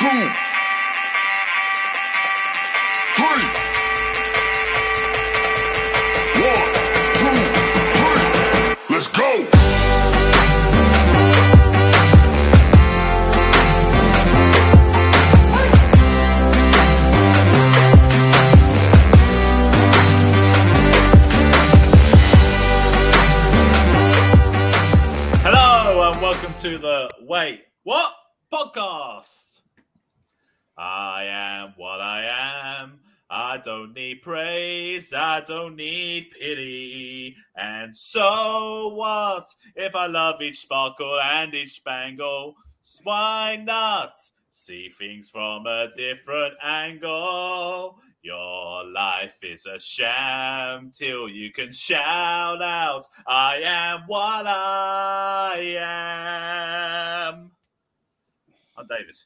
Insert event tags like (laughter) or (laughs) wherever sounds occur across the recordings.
two, don't praise. I don't need pity. And so what if I love each sparkle and each spangle? Why not see things from a different angle? Your life is a sham till you can shout out, I am what I am. I'm David.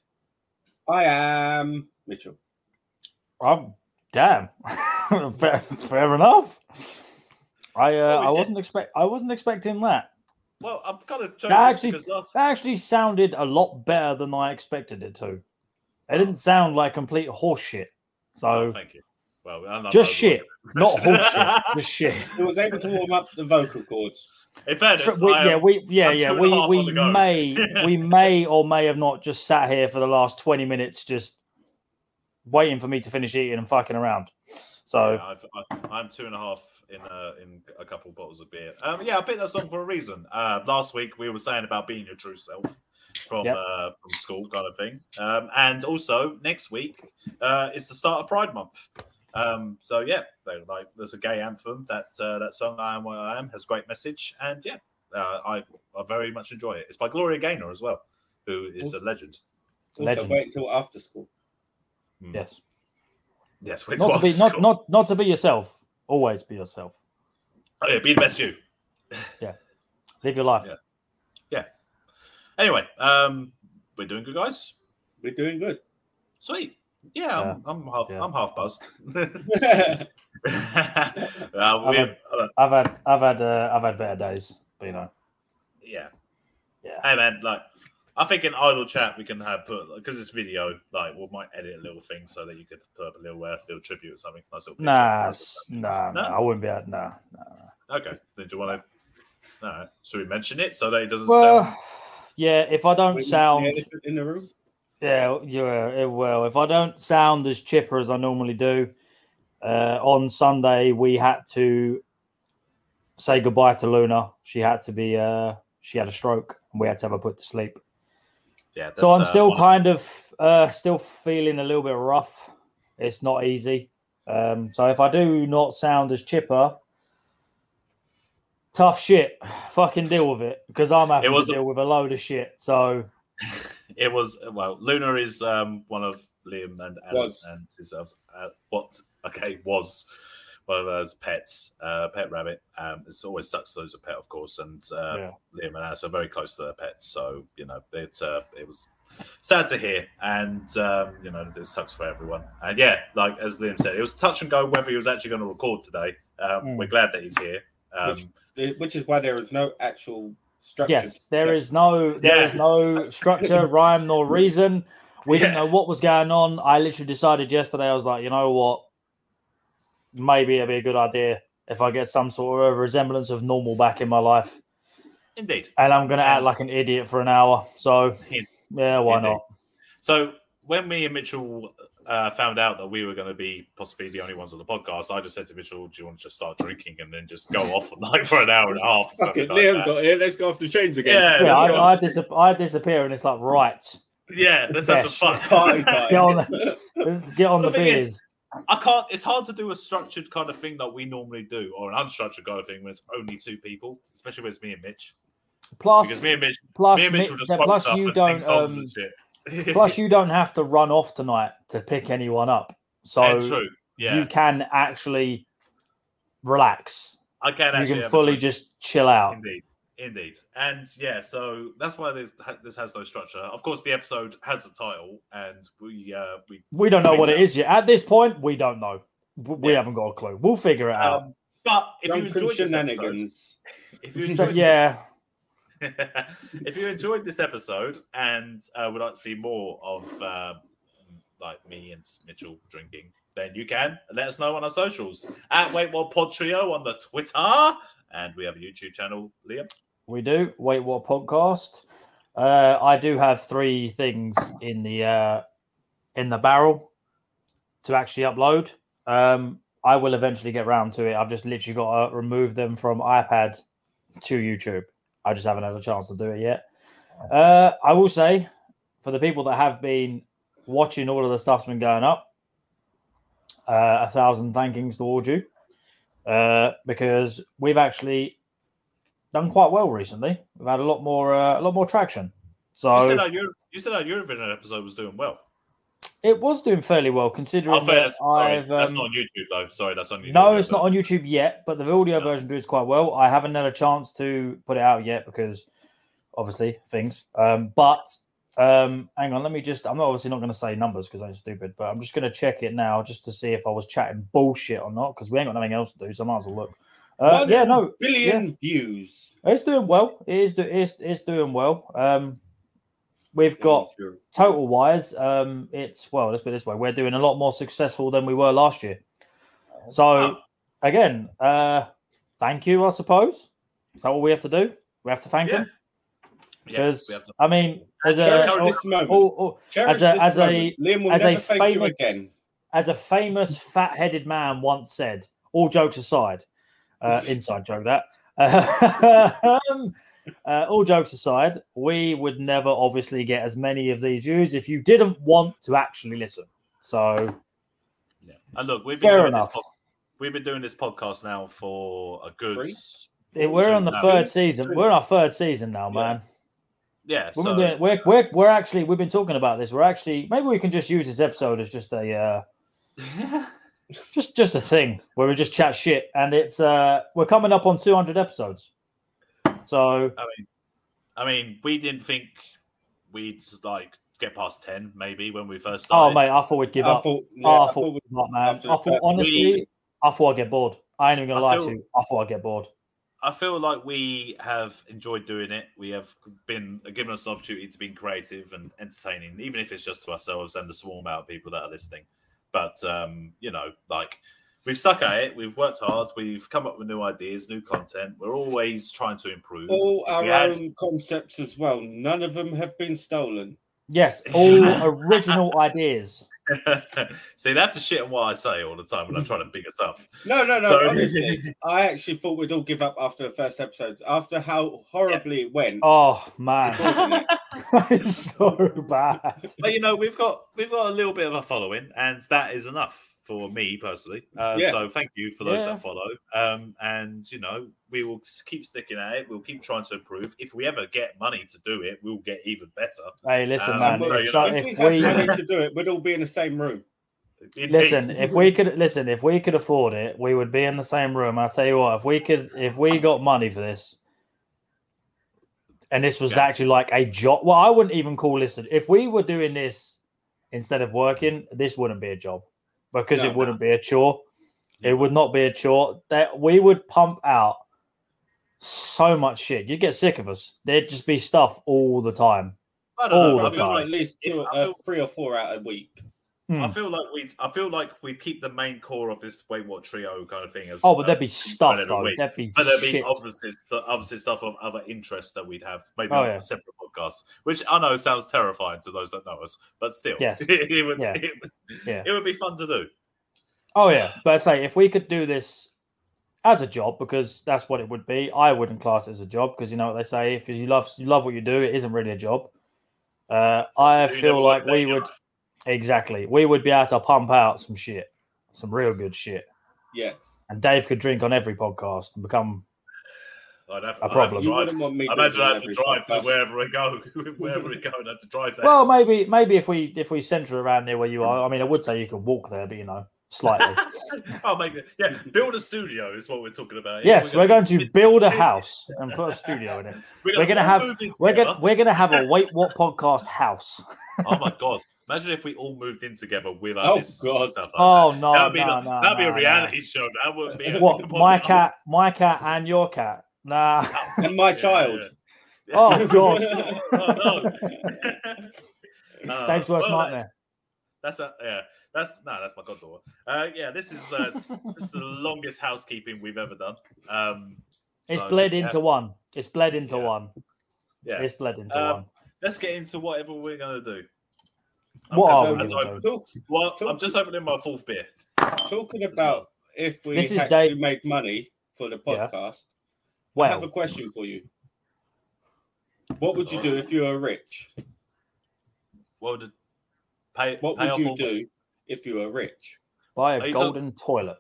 I am Mitchell. Um, damn. (laughs) fair, fair enough. I uh, What was I it? wasn't expect I wasn't expecting that. Well, I'm kind of joking That actually because last, that actually sounded a lot better than I expected it to. It didn't sound like complete horseshit. oh, So thank you. Well, I'm not- just shit, not horseshit, just (laughs) shit. He was able to warm up the vocal cords. In fairness, Tr- we- am- yeah, we yeah I'm yeah two and a we we may we (laughs) may or may have not just sat here for the last twenty minutes just waiting for me to finish eating and fucking around. So Yeah, I've, I, I'm two and a half in a, in a couple bottles of beer. Um, yeah, I picked that song for a reason. Uh, last week we were saying about being your true self from Yep. uh, from school, kind of thing. Um, and also next week uh, is the start of Pride Month. Um, so yeah, they, like there's a gay anthem that uh, that song "I Am What I Am" has great message, and yeah, uh, I I very much enjoy it. It's by Gloria Gaynor as well, who is a legend. Also, Legend. wait until after school. Yes. Yes, not to be not, not not to be yourself. Always be yourself. Oh, yeah, be the best you. (sighs) Yeah. Live your life. Yeah. yeah. Anyway, um, we're doing good, guys. We're doing good. Sweet. Yeah, I'm, I'm half. Yeah. I'm half buzzed. yeah, (laughs) (laughs) uh, we, had- I've had I've had uh, I've had better days, but you know. yeah. Yeah. Hey man, like I think in idle chat we can have put because it's video. Like we might edit a little thing so that you could put up a little uh, little tribute or something. Nice little picture. Nah, nah, No? nah, I wouldn't be able. Nah, nah. Okay. Then do you want to? No. Should we mention it so that it doesn't Well, sound? yeah. If I don't sound, in the room. yeah, yeah, it will. If I don't sound as chipper as I normally do, uh, on Sunday we had to say goodbye to Luna. She had to be. Uh, she had a stroke, and we had to have her put to sleep. Yeah. So I'm that's, uh, still kind of uh, still feeling a little bit rough. It's not easy. Um, so if I do not sound as chipper, tough shit. (sighs) Fucking deal with it because I'm having was to a- deal with a load of shit. So (laughs) It was well. Luna is um, one of Liam and Alan Was. and his uh, what? Okay, was one of those pets, uh, pet rabbit. Um, it's always sucks to lose a pet, of course, and uh, Yeah. Liam and Alice are very close to their pets. So you know, it's uh, it was sad to hear, and um, you know, it sucks for everyone. And yeah, like as Liam said, it was touch and go whether he was actually going to record today. Um, Mm. We're glad that he's here. Um, Which- Which is why there is no actual structure. yes, there is no there Yeah. is no structure, (laughs) rhyme, nor reason. We didn't know what was going on. I literally decided yesterday. I was like, you know what? Maybe it'd be a good idea if I get some sort of resemblance of normal back in my life. indeed. and I'm going to act Um, like an idiot for an hour. So, Indeed. yeah, why Indeed. not? So when me and Mitchell uh, found out that we were going to be possibly the only ones on the podcast, I just said to Mitchell, "Do you want to just start drinking and then just go (laughs) off like for an hour and a half?" Or Fuck something it, like Liam that? got here. Let's go off the chains again. Yeah, Yeah. I, I, disap- I disappear, and it's like, right, yeah, let's have some fun. Party Let's get on, the, (laughs) let's get on the The thing is- beers. I can't. It's hard to do a structured kind of thing that we normally do, or an unstructured kind of thing when it's only two people, especially when it's me and Mitch. Plus, Because me and Mitch, plus, me and Mi- Mitchell just yeah, plus you don't. Um, (laughs) (laughs) plus, you don't have to run off tonight to pick anyone up, so true. Yeah, you can actually relax. I can. You Actually can fully just chill out. Indeed, indeed, and yeah, so that's why this, this has no structure. Of course, the episode has a title, and we uh, we We don't know what it know. yet. At this point, we don't know. We Yeah. haven't got a clue. We'll figure it out. um, but if you Drunken enjoyed this episode, shenanigans. (laughs) if you So, enjoyed this- yeah, (laughs) if you enjoyed this episode and uh, would like to see more of uh, like me and Mitchell drinking, then you can let us know on our socials at Wait What Pod Trio on the Twitter, and we have a YouTube channel. Liam, We do. Wait, what podcast? Uh, I do have three things in the uh, in the barrel to actually upload. Um, I will eventually get round to it. I've just literally got to remove them from iPad to YouTube. I just haven't had a chance to do it yet. Uh, I will say, for the people that have been watching all of the stuff's been going up, uh, a thousand thankings towards you uh, because we've actually done quite well recently. We've had a lot more, uh, a lot more traction. So you said our Euro- you said our Eurovision episode was doing well. it was doing fairly well considering Oh, that sorry, I've. that's um, not on YouTube though. Sorry, that's on YouTube. no, it's not on YouTube yet, but the audio No. version does quite well. I haven't had a chance to put it out yet because obviously things. Um, but um, hang on, let me just. I'm obviously not going to say numbers because I'm stupid, but I'm just going to check it now just to see if I was chatting bullshit or not because we ain't got nothing else to do, so I might as well look. Uh, yeah, no, billion views. it's doing well. It is. do- It's, it's doing well. Um, we've got Sure. total wise, um, it's well, let's put it this way: we're doing a lot more successful than we were last year. So Oh. again, uh, thank you, I suppose. Is that what we have to do? We have to thank Yeah. them Yeah, because we have to- I mean, as a this moment. oh, oh, as a- as a- moment. Liam will as a never thank you famous- again. as a famous fat-headed man once said, all jokes aside, uh, (laughs) inside joke that. (laughs) um, uh, all jokes aside, we would never obviously get as many of these views if you didn't want to actually listen. So Yeah. And look, we've been Fair doing enough. this. pod- We've been doing this podcast now for a good. Three? we're on the No. third season. We're on our third season now, Yeah. man. Yeah, We've so been doing, we're, we're we're actually we've been talking about this. We're actually maybe we can just use this episode as just a uh, (laughs) just just a thing where we just chat shit, and it's uh we're coming up on 200 episodes. So I mean, I mean, we didn't think we'd like get past ten, maybe when we first oh started. mate, I thought we'd give I up. thought, yeah, oh, I I thought thought we'd give up, man. I thought fact- honestly, I thought I'd get bored. I ain't even gonna I lie feel- to you. I thought I'd get bored. I feel like we have enjoyed doing it. We have been given us an opportunity to be creative and entertaining, even if it's just to ourselves and the small amount of people that are listening. But um, you know, like we've stuck at it. We've worked hard. We've come up with new ideas, new content. We're always trying to improve. all If our had- own concepts as well. None of them have been stolen. Yes, all (laughs) original ideas. (laughs) See, that's a shit and what I say all the time when I'm trying to big us up. No, no, no. So- honestly, (laughs) I actually thought we'd all give up after the first episode. After how horribly it went. Oh man, recording (laughs) it's so bad. but you know, we've got we've got a little bit of a following, and that is enough for me personally. Um, Yeah. So thank you for those Yeah. that follow. Um, and you know, we will keep sticking at it. We'll keep trying to improve. If we ever get money to do it, we'll get even better. Hey, listen, Um, man. If, so, if, if we money to do it, we'd all be in the same room. Indeed. listen, if we could listen, if we could afford it, we would be in the same room. I'll tell you what, if we could, if we got money for this, and this was Yeah. actually like a job, well, I wouldn't even call this. a- If we were doing this instead of working, this wouldn't be a job because No, it wouldn't be a chore. It would not be a chore. That we would pump out so much shit. You'd get sick of us. There'd just be stuff all the time. I don't all I the I feel feel, like like, at least If- two, I uh, feel- three or four out a week. Hmm. I feel like we I feel like we keep the main core of this wait what trio kind of thing as Oh, but there'd be stuff every though. week. There'd be But there'd be obviously, obviously stuff of other interests that we'd have, maybe Oh, on yeah. a separate podcast, which I know sounds terrifying to those that know us, but still, Yes. (laughs) it, would, Yeah. it, would, Yeah. it would be fun to do. Oh yeah, but I say if we could do this as a job, because that's what it would be. I wouldn't class it as a job because you know what they say: if you love you love what you do, it isn't really a job. Uh, I You feel like we would. Exactly we would be able to pump out some shit, some real good shit, Yes. and Dave could drink on every podcast and become I'd have, A I'd problem. Have You to drive. wouldn't want me I imagine I have to every drive to wherever we go, (laughs) wherever we go, and have to drive there. well. Maybe maybe if we if we centre around near where you are, I mean, I would say you could walk there, but you know, slightly. (laughs) I'll make it. Yeah, build a studio is what we're talking about. yes, we're going to (laughs) build a house and put a studio in it. we're gonna have- We're gonna we're gonna have a wait what podcast house. Oh my god! Imagine if we all moved in together with our Oh, God. stuff like Oh that. no, that'd be, no, like- no, that'd be no, a no. reality show. That wouldn't be a What (laughs) podcast. my cat, my cat, and your cat? Nah, (laughs) And my child. yeah. Oh, God. (laughs) oh, no. Uh, Dave's worst well, nightmare. That's, that's a, yeah. That's no, that's my goddaughter. Uh, yeah, this is uh, this is the longest housekeeping we've ever done. Um, It's so, bled yeah, into one. It's bled into Yeah. one. Yeah, It's bled into Um, one. let's get into whatever we're gonna do. I'm What just- are I'm we just gonna open- do? Talk, well, I'm just opening my fourth beer. talking about if we This is actually Dave- made money for the Yeah. podcast, I have a question for you. What would you do if you were rich? What would pay? What pay would you all- do if you were rich? buy Are a you talk- golden toilet.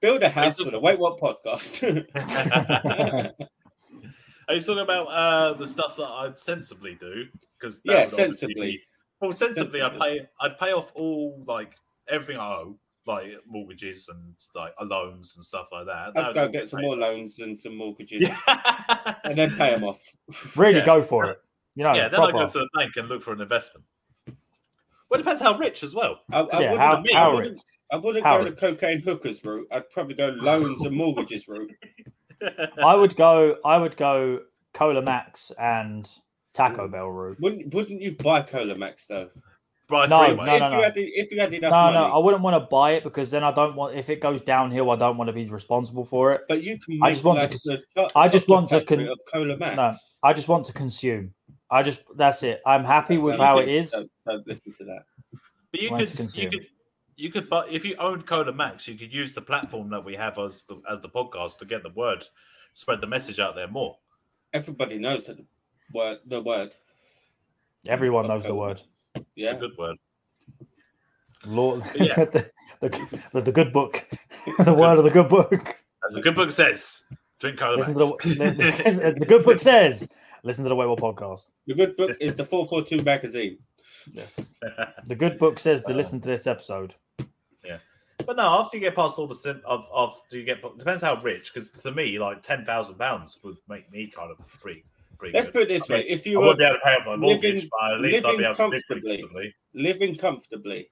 Build a house took- for the Wait What podcast. (laughs) (laughs) Are you talking about uh, the stuff that I'd sensibly do? Because Yeah, sensibly. Well, sensibly, I'd pay. I'd pay off all like everything I owe, like mortgages and like uh, loans and stuff like that. That I'd would go get some more off. loans and some mortgages Yeah. and then pay them off. (laughs) Really Yeah. go for it. You know, yeah, then I proper. go to the bank and look for an investment. Well, it depends how rich as well. I, I yeah, wouldn't, how, me, I how rich? I wouldn't How go the cocaine hookers route. I'd probably go loans and mortgages route. (laughs) I would go. I would go Cola Max and Taco Mm. Bell route. Wouldn't Wouldn't you buy Cola Max though? Buy No, freeway. no, if no, you no. had if you had enough No, money, no, I wouldn't want to buy it because then I don't want. If it goes downhill, I don't want to be responsible for it. but you can. I just want to like the I just want to con- Cola Max. No, I just want to consume. I just that's it. I'm happy with how it is. Don't, don't listen to that. But you could, you could, you could, but if you owned Coda Max, you could use the platform that we have as the as the podcast to get the word, spread the message out there more. Everybody knows that the word. The word. Everyone of knows the word. A Yeah. good word. Lord, (laughs) (laughs) Yeah. the, the, the, the good book, (laughs) the word of the good book. As the good book says, drink Coda Listen to the, as the good book says. Listen to the Wait What podcast. The good book is the 442 magazine. Yes, the good book says to uh. listen to this episode. Yeah. But no, after you get past all the sim of after you get depends how rich. Because to me, like ten thousand pounds would make me kind of pretty pretty Let's good. put it this I way: mean, if you won't were be to pay off my mortgage, living- but at least I'll be living able to live comfortably. comfortably. living comfortably,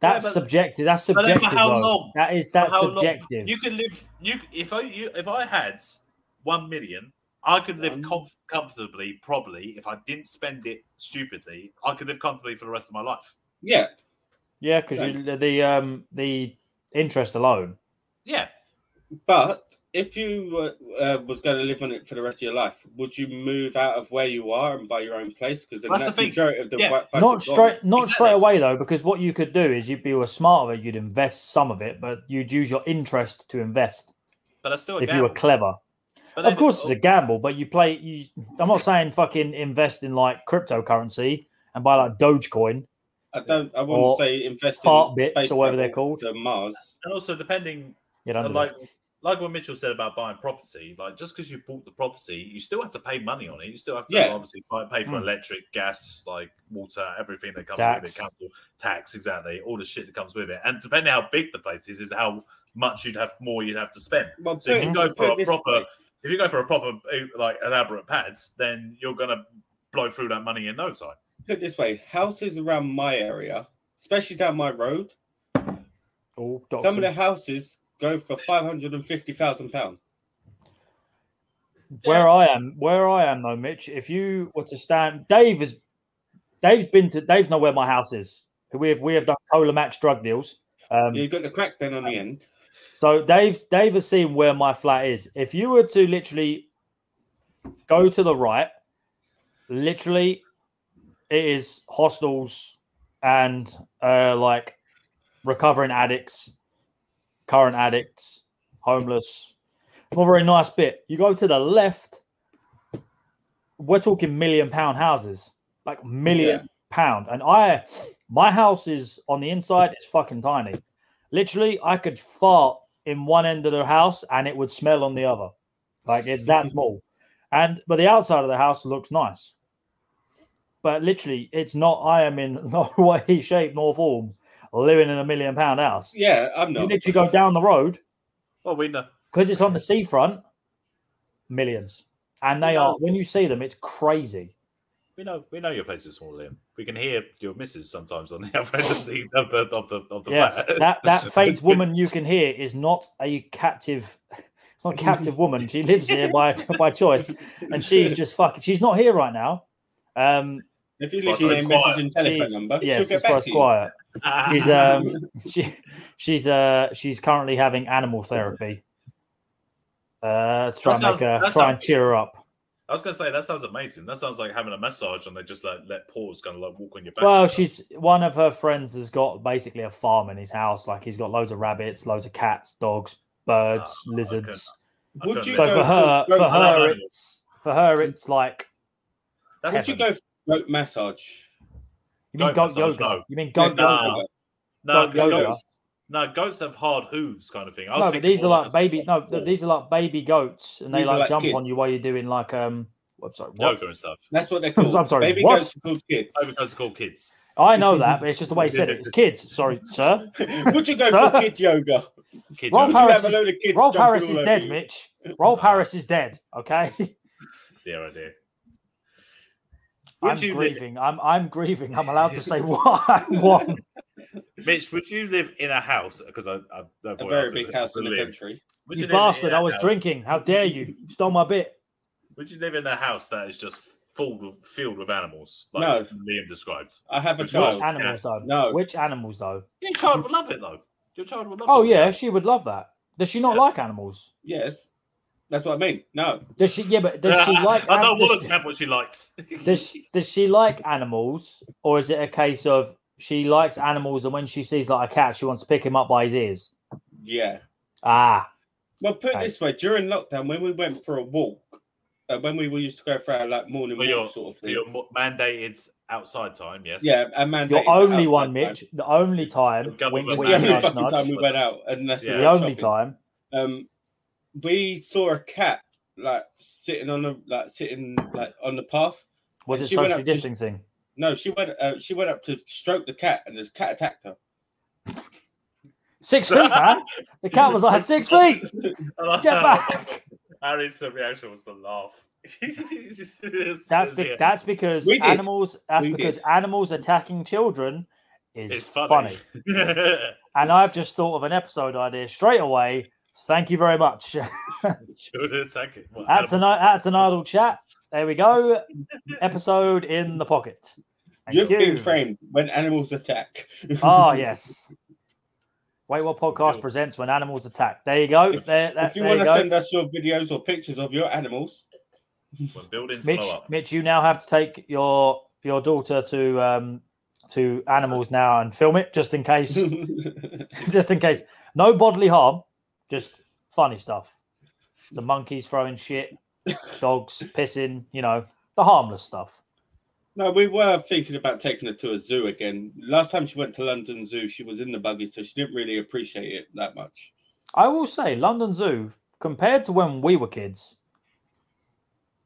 That's Yeah, but- subjective. That's but subjective. how though. long? That is For that's how long? subjective. You could live. You if I you, if I had one million, I could live One- comf- comfortably. Probably if I didn't spend it stupidly, I could live comfortably for the rest of my life. yeah. Yeah, because the um the interest alone. Yeah, But if you uh, uh, was going to live on it for the rest of your life, would you move out of where you are and buy your own place? Because That's the that's the thing. majority of the Yeah. white not budget's gone. straight not Exactly. straight away though because what you could do is you'd be smart of it you'd invest some of it but you'd use your interest to invest but that's still a if you were clever But of course it's a gamble but you play you i'm not saying fucking invest in like cryptocurrency and buy like dogecoin I don't. I Or wouldn't say invest part in bits or whatever they're called. Mars. and also depending you know like like what Mitchell said about buying property, like just because you bought the property, you still have to pay money on it. You still have to Yeah. obviously buy, pay for Hmm. electric, gas, like water, everything that comes Tax. with it, council tax, exactly, all the shit that comes with it. And depending how big the place is, is how much you'd have more you'd have to spend. Well, So if you go for a proper, way. if you go for a proper uh, like elaborate pads, then you're gonna blow through that money in no time. put it this way: houses around my area, especially down my road, oh, some of the houses go for five hundred and fifty thousand pounds. where i am where i am though mitch if you were to stand dave is dave's been to dave's know where my house is we have we have done cola max drug deals um You've got the crack then on the end. So Dave, Dave has seen where my flat is. If you were to literally go to the right, literally, it is hostels and uh, like recovering addicts, current addicts, homeless. Not a very nice bit. You go to the left, we're talking million pound houses, like million Yeah. pound. And I, my house is on the inside. It's fucking tiny. Literally, I could fart in one end of the house and it would smell on the other. Like it's that (laughs) small. And but the outside of the house looks nice. But literally, it's not. I am in (laughs) no way, shape, nor form living in a million pound house. Yeah, I'm not. You not. literally go down the road Well, we know. because it's on the seafront, millions. And they No. are when you see them, it's crazy. We know, we know your place is small, Liam. We can hear your missus sometimes on the other end of the of the of the, of the Yes, flat. that that (laughs) fake woman you can hear is not a captive It's not a captive woman. She lives here by (laughs) by choice, and she's just fucking. She's not here right now. Um, If you leave a message and telephone number, yes, she'll it's get back quite to you. quiet. She's (laughs) um, she she's uh, she's currently having animal therapy. Uh, to try That and make her that try and cheer her up. I was gonna say that sounds amazing. That sounds like having a massage and they just like let paws kind of like walk on your back. Well, she's one of her friends has got basically a farm in his house. Like he's got loads of rabbits, loads of cats, dogs, birds, Ah, lizards. I Would couldn't you So go for her, for for her, it's for her, it's like That's Would you go for goat massage? You mean Goat goat massage, yoga? no. You mean goat no. yoga? no, goat yoga. goats. No, goats have hard hooves, kind of thing. I was No, but these are like baby. No, ball. these are like baby goats, and they These are like, like jump on you while you're doing like um. What, sorry, what? yoga and stuff. That's what they're (laughs) called. I'm sorry, Baby what? goats are called kids. Baby goats are called kids. I know that, but it's just the way he (laughs) said it. It's kids. Sorry, sir. (laughs) Would you go Sir? for kid yoga? Kid Rolf yoga. Harris have is- load of kids Rolf Harris is dead, you? Mitch. Rolf Harris is dead. Okay, Dear, oh dear. I'm Would you live, grieving. I'm I'm grieving. I'm allowed to say (laughs) what I want. Mitch? Would you live in a house? Because I, I, I A very big house in the country. Would You live in bastard! a I was house- drinking. How dare you? You Stole my bit. Would you live in a house that is just full with, filled with animals, like No. Liam described? I have a Which child. Which animals though? No. Which animals though? Your child would love it though. Your child would love Oh it. yeah, she would love that. Does she not Yeah. like animals? Yes, that's what I mean. No, Does she? Yeah, but does she (laughs) like? I know an- does, Wallace have what she likes. (laughs) does she, does she like animals, or is it a case of she likes animals, and when she sees like a cat, she wants to pick him up by his ears? yeah. Ah, Well, put it this way: during lockdown, when we went for a walk, uh, when we were used to go for our like morning For walk your, sort of for thing. your mandated outside time, yes. Yeah, and man, you're only one, Mitch. The only time. Government Wink, That's wink, the only fucking time we went out, and that's Yeah. we The only shopping. time. Um, we saw a cat like sitting on the like sitting like on the path. Was it she went socially to- distancing? No, she went. Uh, she went up to stroke the cat, and this cat attacked her. (laughs) Six feet, man. The cat was like six feet. (laughs) Get back. Harry's reaction was to laugh. (laughs) That's be- that's because animals. That's We because did. animals attacking children is it's funny. funny. And I've just thought of an episode idea straight away. Thank you very much. (laughs) Children that's an that's an idle chat. There we go. Episode in the pocket. Thank You've you. been framed when animals attack. Oh (laughs) yes. Wait, what podcast presents when animals attack? There you go. If- there, that, if you there want you to go. send us your videos or pictures of your animals, When buildings Mitch, blow up. Mitch, you now have to take your your daughter to um to animals now and film it just in case. (laughs) just in case. No bodily harm, just funny stuff. The monkeys throwing shit, dogs (coughs) pissing, you know, the harmless stuff. no, we were thinking about taking her to a zoo again. Last time she went to London Zoo, she was in the buggy, so she didn't really appreciate it that much. I will say, London Zoo, compared to when we were kids,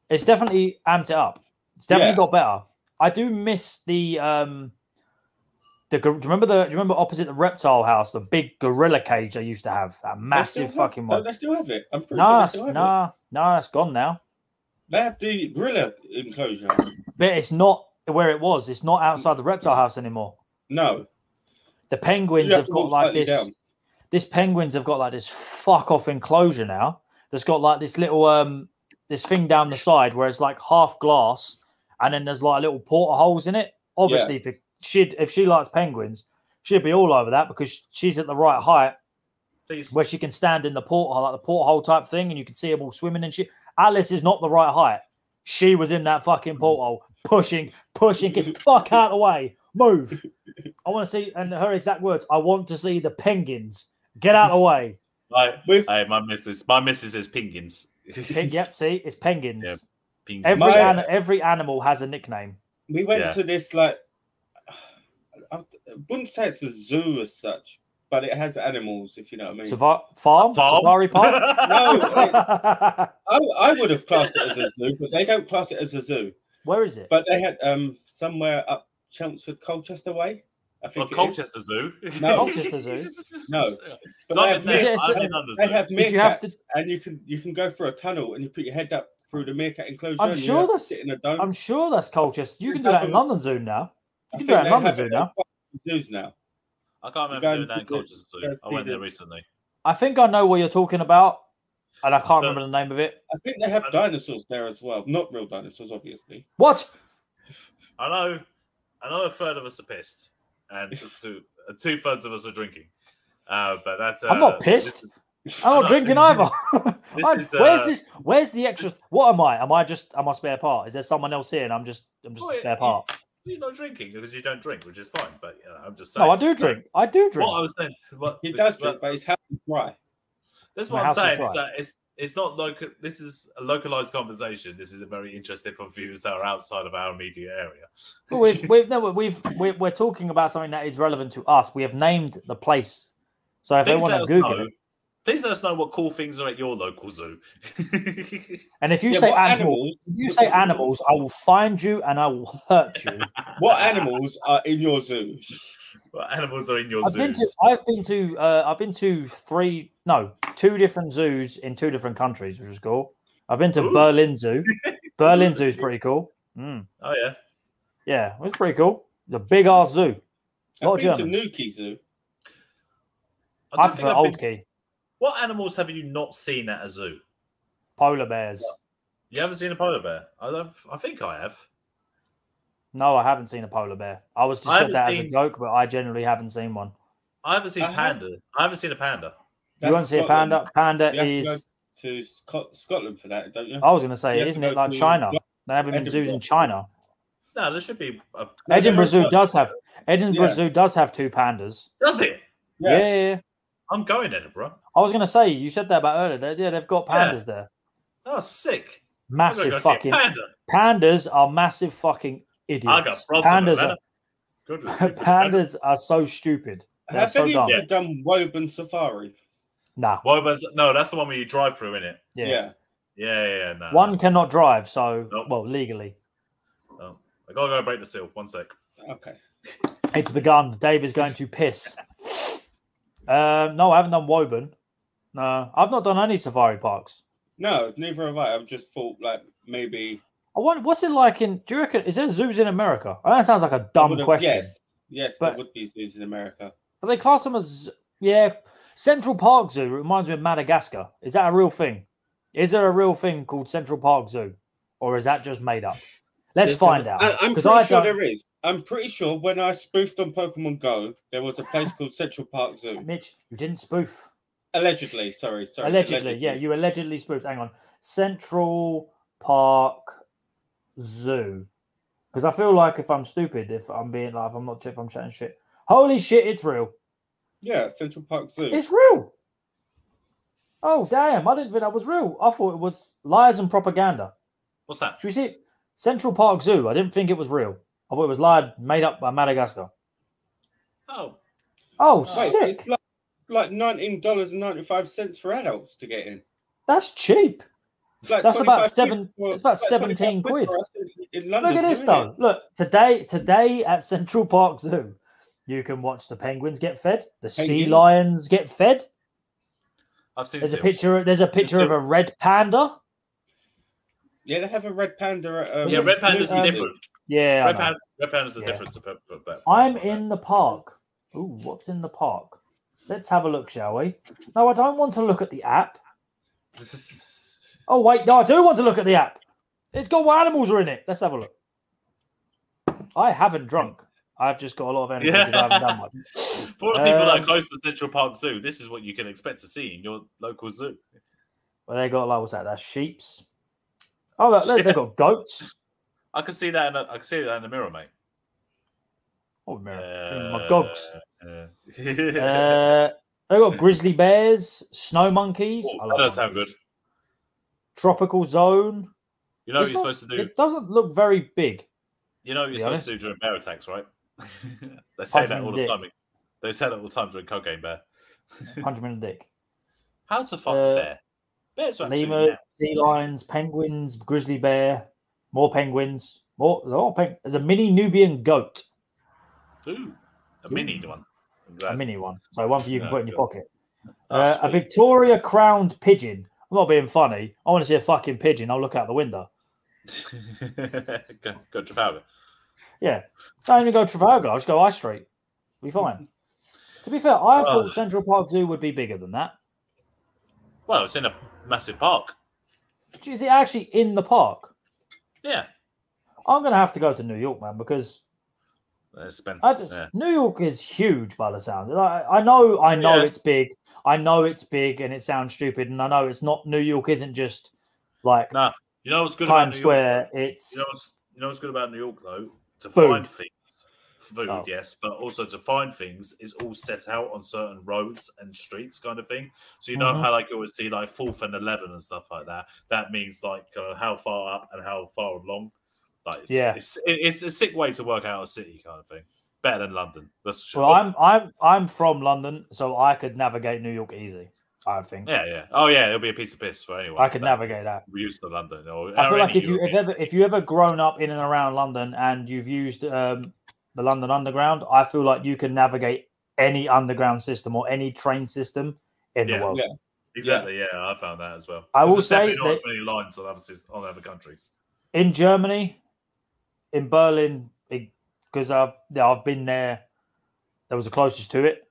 it's definitely amped it up. It's definitely Yeah. got better. I do miss the um the do you remember the do you remember opposite the reptile house, the big gorilla cage they used to have? That massive have- fucking one. They still have it. I'm pretty No, sure they it's- have it. no, no, that's gone now. They have the gorilla enclosure. But it's not where it was. It's not outside the reptile house anymore. No, The penguins have have got like this. down. This penguins have got like this fuck off enclosure now. That's got like this little um this thing down the side where it's like half glass, and then there's like little portholes in it. Obviously, if it, she'd if she likes penguins, she'd be all over that because she's at the right height Please. where she can stand in the porthole, like the porthole type thing, and you can see them all swimming and shit. Alice is not the right height. She was in that fucking porthole, pushing, pushing, get fuck out of the way, move. I want to see, and her exact words, I want to see the penguins. Get out of the way. Like, with hey, my missus, my missus is penguins. Pig, yep, see, it's penguins. Yeah. Pingins. Every My- an- every animal has a nickname. we went Yeah. to this like I wouldn't say it's a zoo as such, but it has animals, if you know what I mean. Safa- farm? Farm? Safari park? (laughs) no, I, I would have classed it as a zoo, but they don't class it as a zoo. Where is it? But they had um somewhere up Chelmsford, Colchester way. I think it is. Colchester Zoo. No. Colchester Zoo? (laughs) No. So But they I'm have in there. Is it a- I'm They Zoo. have Did you have meerkats, and you can you can go through a tunnel and you put your head up through the meerkat enclosure. I'm and sure that's- in a dome. I'm sure that's Colchester. You can do that in London Zoo now. I You can think do that in they London Zoo now. zoos now. I can't remember doing that in Colchester Zoo. I went there recently. I think I know what you're talking about. and I can't But- remember the name of it. I think they have dinosaurs there as well. Not real dinosaurs, obviously. What? I know, I know a third of us are pissed, and two, two, two thirds of us are drinking. Uh, but that's. Uh, I'm not pissed. is- I'm not (laughs) drinking either. (laughs) This I'm- where's uh, this? Where's the extra? What am I? Am I just? Am I spare part? Is there someone else here? And I'm just. I'm just a spare you- part. You're not drinking because you don't drink, which is fine. But you know, I'm just saying. No, I do drink. I do drink. What I was saying. What, He does but- drink, but his house is dry. That's My what I'm saying. Is that it's it's not local. This is a localized conversation. This is a very interesting for viewers that are outside of our media area. But we've, we've, no, we've, we're, we're talking about something that is relevant to us. We have named the place. So if they want to Google know. it, Please let us know what cool things are at your local zoo. (laughs) and if you Yeah, say what animals, animals? if you say (laughs) animals, I will find you and I will hurt you. (laughs) What animals are in your zoo? what animals are in your I've zoo? been to, I've been to, uh, I've been to three, no, two different zoos in two different countries, which is cool. I've been to Ooh. Berlin Zoo. Berlin Zoo is pretty cool. Mm, Oh yeah. yeah, it was pretty cool. It's a big ass zoo. I've Lot of been to Germans. Nuki Zoo. I, I prefer Old been- Key. What animals have you not seen at a zoo? Polar bears. You haven't seen a polar bear? I don't. I think I have. No, I haven't seen a polar bear. I was just I said haven't that as a joke, but I generally haven't seen one. I haven't seen I have- panda. I haven't seen a panda. you won't see a panda. Panda You have to go is. to Scotland for that, don't you? I was going to say, You isn't to it like to China? Gla- They have them in zoos in China. No, there should be. A... Edinburgh Zoo does have. Edinburgh Yeah. Zoo does have two pandas. Does it? Yeah, Yeah. Yeah, yeah. I'm going Edinburgh. I was going to say, you said that about earlier. They, yeah, they've got Yeah. pandas there. Oh, sick. Massive go fucking panda. pandas are massive fucking I got idiots. Pandas are, Good (laughs) panda. pandas are so stupid. They're Have so any dumb. of you done Woburn Safari? Nah, Well, no, that's the one where you drive through, isn't it? yeah. Yeah. Yeah, yeah, yeah. No, One cannot drive, so Nope. well legally. no. I gotta go break the seal. One sec. Okay. It's begun. Dave is going to piss. Um, no, I haven't done Woburn. No, I've not done any safari parks. No, neither have I. I've just thought like maybe. I wonder what's it like in. Do you reckon is there zoos in America? I know that sounds like a dumb question, Yes. Yes, But- there would be zoos in America. but they class them as yeah. Central Park Zoo reminds me of Madagascar. Is that a real thing? Is there a real thing called Central Park Zoo, or is that just made up? Let's There's find a- out. I, I'm Because pretty I sure there is. I'm pretty sure when I spoofed on Pokemon Go, there was a place called Central Park Zoo. (laughs) Mitch, you didn't spoof. Allegedly, sorry, sorry. allegedly, yeah, you allegedly spoofed. Hang on, Central Park Zoo. Because I feel like if I'm stupid, if I'm being like, if I'm not, if I'm chatting shit. Holy shit, it's real. Yeah, Central Park Zoo. It's real. Oh damn! I didn't think that was real. I thought it was lies and propaganda. What's that? Should we see it? Central Park Zoo. I didn't think it was real. I thought it was lied, made up by Madagascar. Oh, Oh, Wait, sick! it's like, like nineteen dollars and ninety five cents for adults to get in. That's cheap. Like That's about seven- for- it's about like 17 quid. for us in- in London, Look at this isn't it? though. Look today. Today at Central Park Zoo, you can watch the penguins get fed, the sea lions get fed. I've seen. There's a picture. There's a picture of a red panda. Yeah, they have a red panda. At, um, Yeah, red pandas are different. Yeah, Red, pan, red are Yeah. but, but, but, I'm in the park. Ooh, what's in the park? Let's have a look, shall we? No, I don't want to look at the app. (laughs) Oh wait, no, I do want to look at the app. It's got what animals are in it. Let's have a look. I haven't drunk. I've just got a lot of energy because I haven't done much. (laughs) For the people that Um, are close to Central Park Zoo, this is what you can expect to see in your local zoo. Well, they got like what's that? That's sheep's. Oh, look, they've (laughs) got goats. I can see that. In a, I can see that in the mirror, mate. Oh, man. Uh, my gogs. uh, (laughs) Uh, they've got grizzly bears, snow monkeys. Oh, I that does sound good. Tropical zone. You know what you're not- supposed to do. It doesn't look very big. You know what you're supposed to do during bear attacks, right? (laughs) they say that all the time. They say that all the time during cocaine bear. (laughs) In the dick. How to fuck Uh, a bear? Bears are Lemur, sea lions, penguins, grizzly bear, more penguins, more. Oh, peng- there's a mini Nubian goat, Ooh, a mini one. A mini one. So one for you can Yeah, put in your pocket. Uh, a. Victoria crowned pigeon. I'm not being funny. I want to see a fucking pigeon. I'll look out the window. (laughs) go, go Trafalgar. Yeah. Don't even go Trafalgar. I'll just go High Street. Be fine. (laughs) to be fair, I Oh. thought Central Park Zoo would be bigger than that. Well, it's in a massive park. Is it actually in the park? Yeah. I'm gonna have to go to New York, man, because uh, It's been, I just yeah. New York is huge by the sound. I, I know, I know Yeah. it's big. I know it's big, and it sounds stupid, and I know it's not. New York isn't just like No, You know what's good about Times New York? Square. It's You know what's you know what's good about New York though? To Food. find things. Food, Oh. yes, but also to find things is all set out on certain roads and streets, kind of thing. So you know Mhm. how like you always see like fourth and eleven and stuff like that. That means like uh, how far up and how far along. Like it's, Yeah. it's it's a sick way to work out a city, kind of thing. Better than London. That's sure. well, I'm I'm I'm from London, so I could navigate New York easy. I think yeah, yeah. Oh yeah, it'll be a piece of piss for anyone. I could navigate that. We used to London. Or, I feel like if you if ever if you ever grown up in and around London and you've used um, the London Underground, I feel like you can navigate any underground system or any train system in Yeah. the world. Yeah. Exactly. Yeah, I found that as well. I will say not that- as many lines on other on other countries. In Germany, in Berlin, because I've yeah, I've been there. That was the closest to it.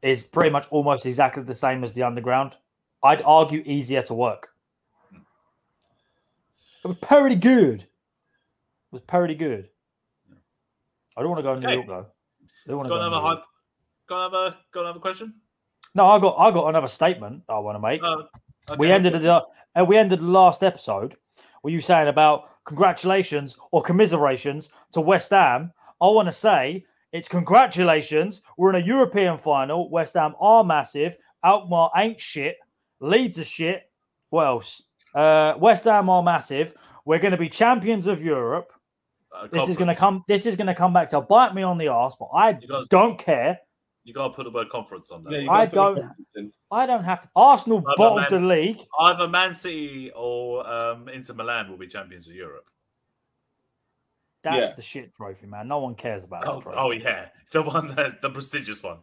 Is pretty much almost exactly the same as the underground. I'd argue easier to work. It was pretty good. It was pretty good. I don't want to go to New. York though. I don't want to Got go. to another New York. hype. Got another. Got another question. No, I got I got another statement I want to make. Uh, we okay. ended the uh, we ended the last episode Were you saying about congratulations or commiserations to West Ham. I want to say it's congratulations. We're in a European final. West Ham are massive. Alkmaar ain't shit. Leeds are shit. What else? Uh, West Ham are massive. We're going to be champions of Europe. This is going to come. This is going to come back to bite me on the ass, but I You guys- don't care. You got to put the word conference on that. Yeah, I gotta put the don't- I don't have to. Arsenal Right, but bottled the league. Either Man City or um, Inter Milan will be champions of Europe. That's Yeah. the shit trophy, man. No one cares about Oh, that trophy. oh yeah, the one that the prestigious one.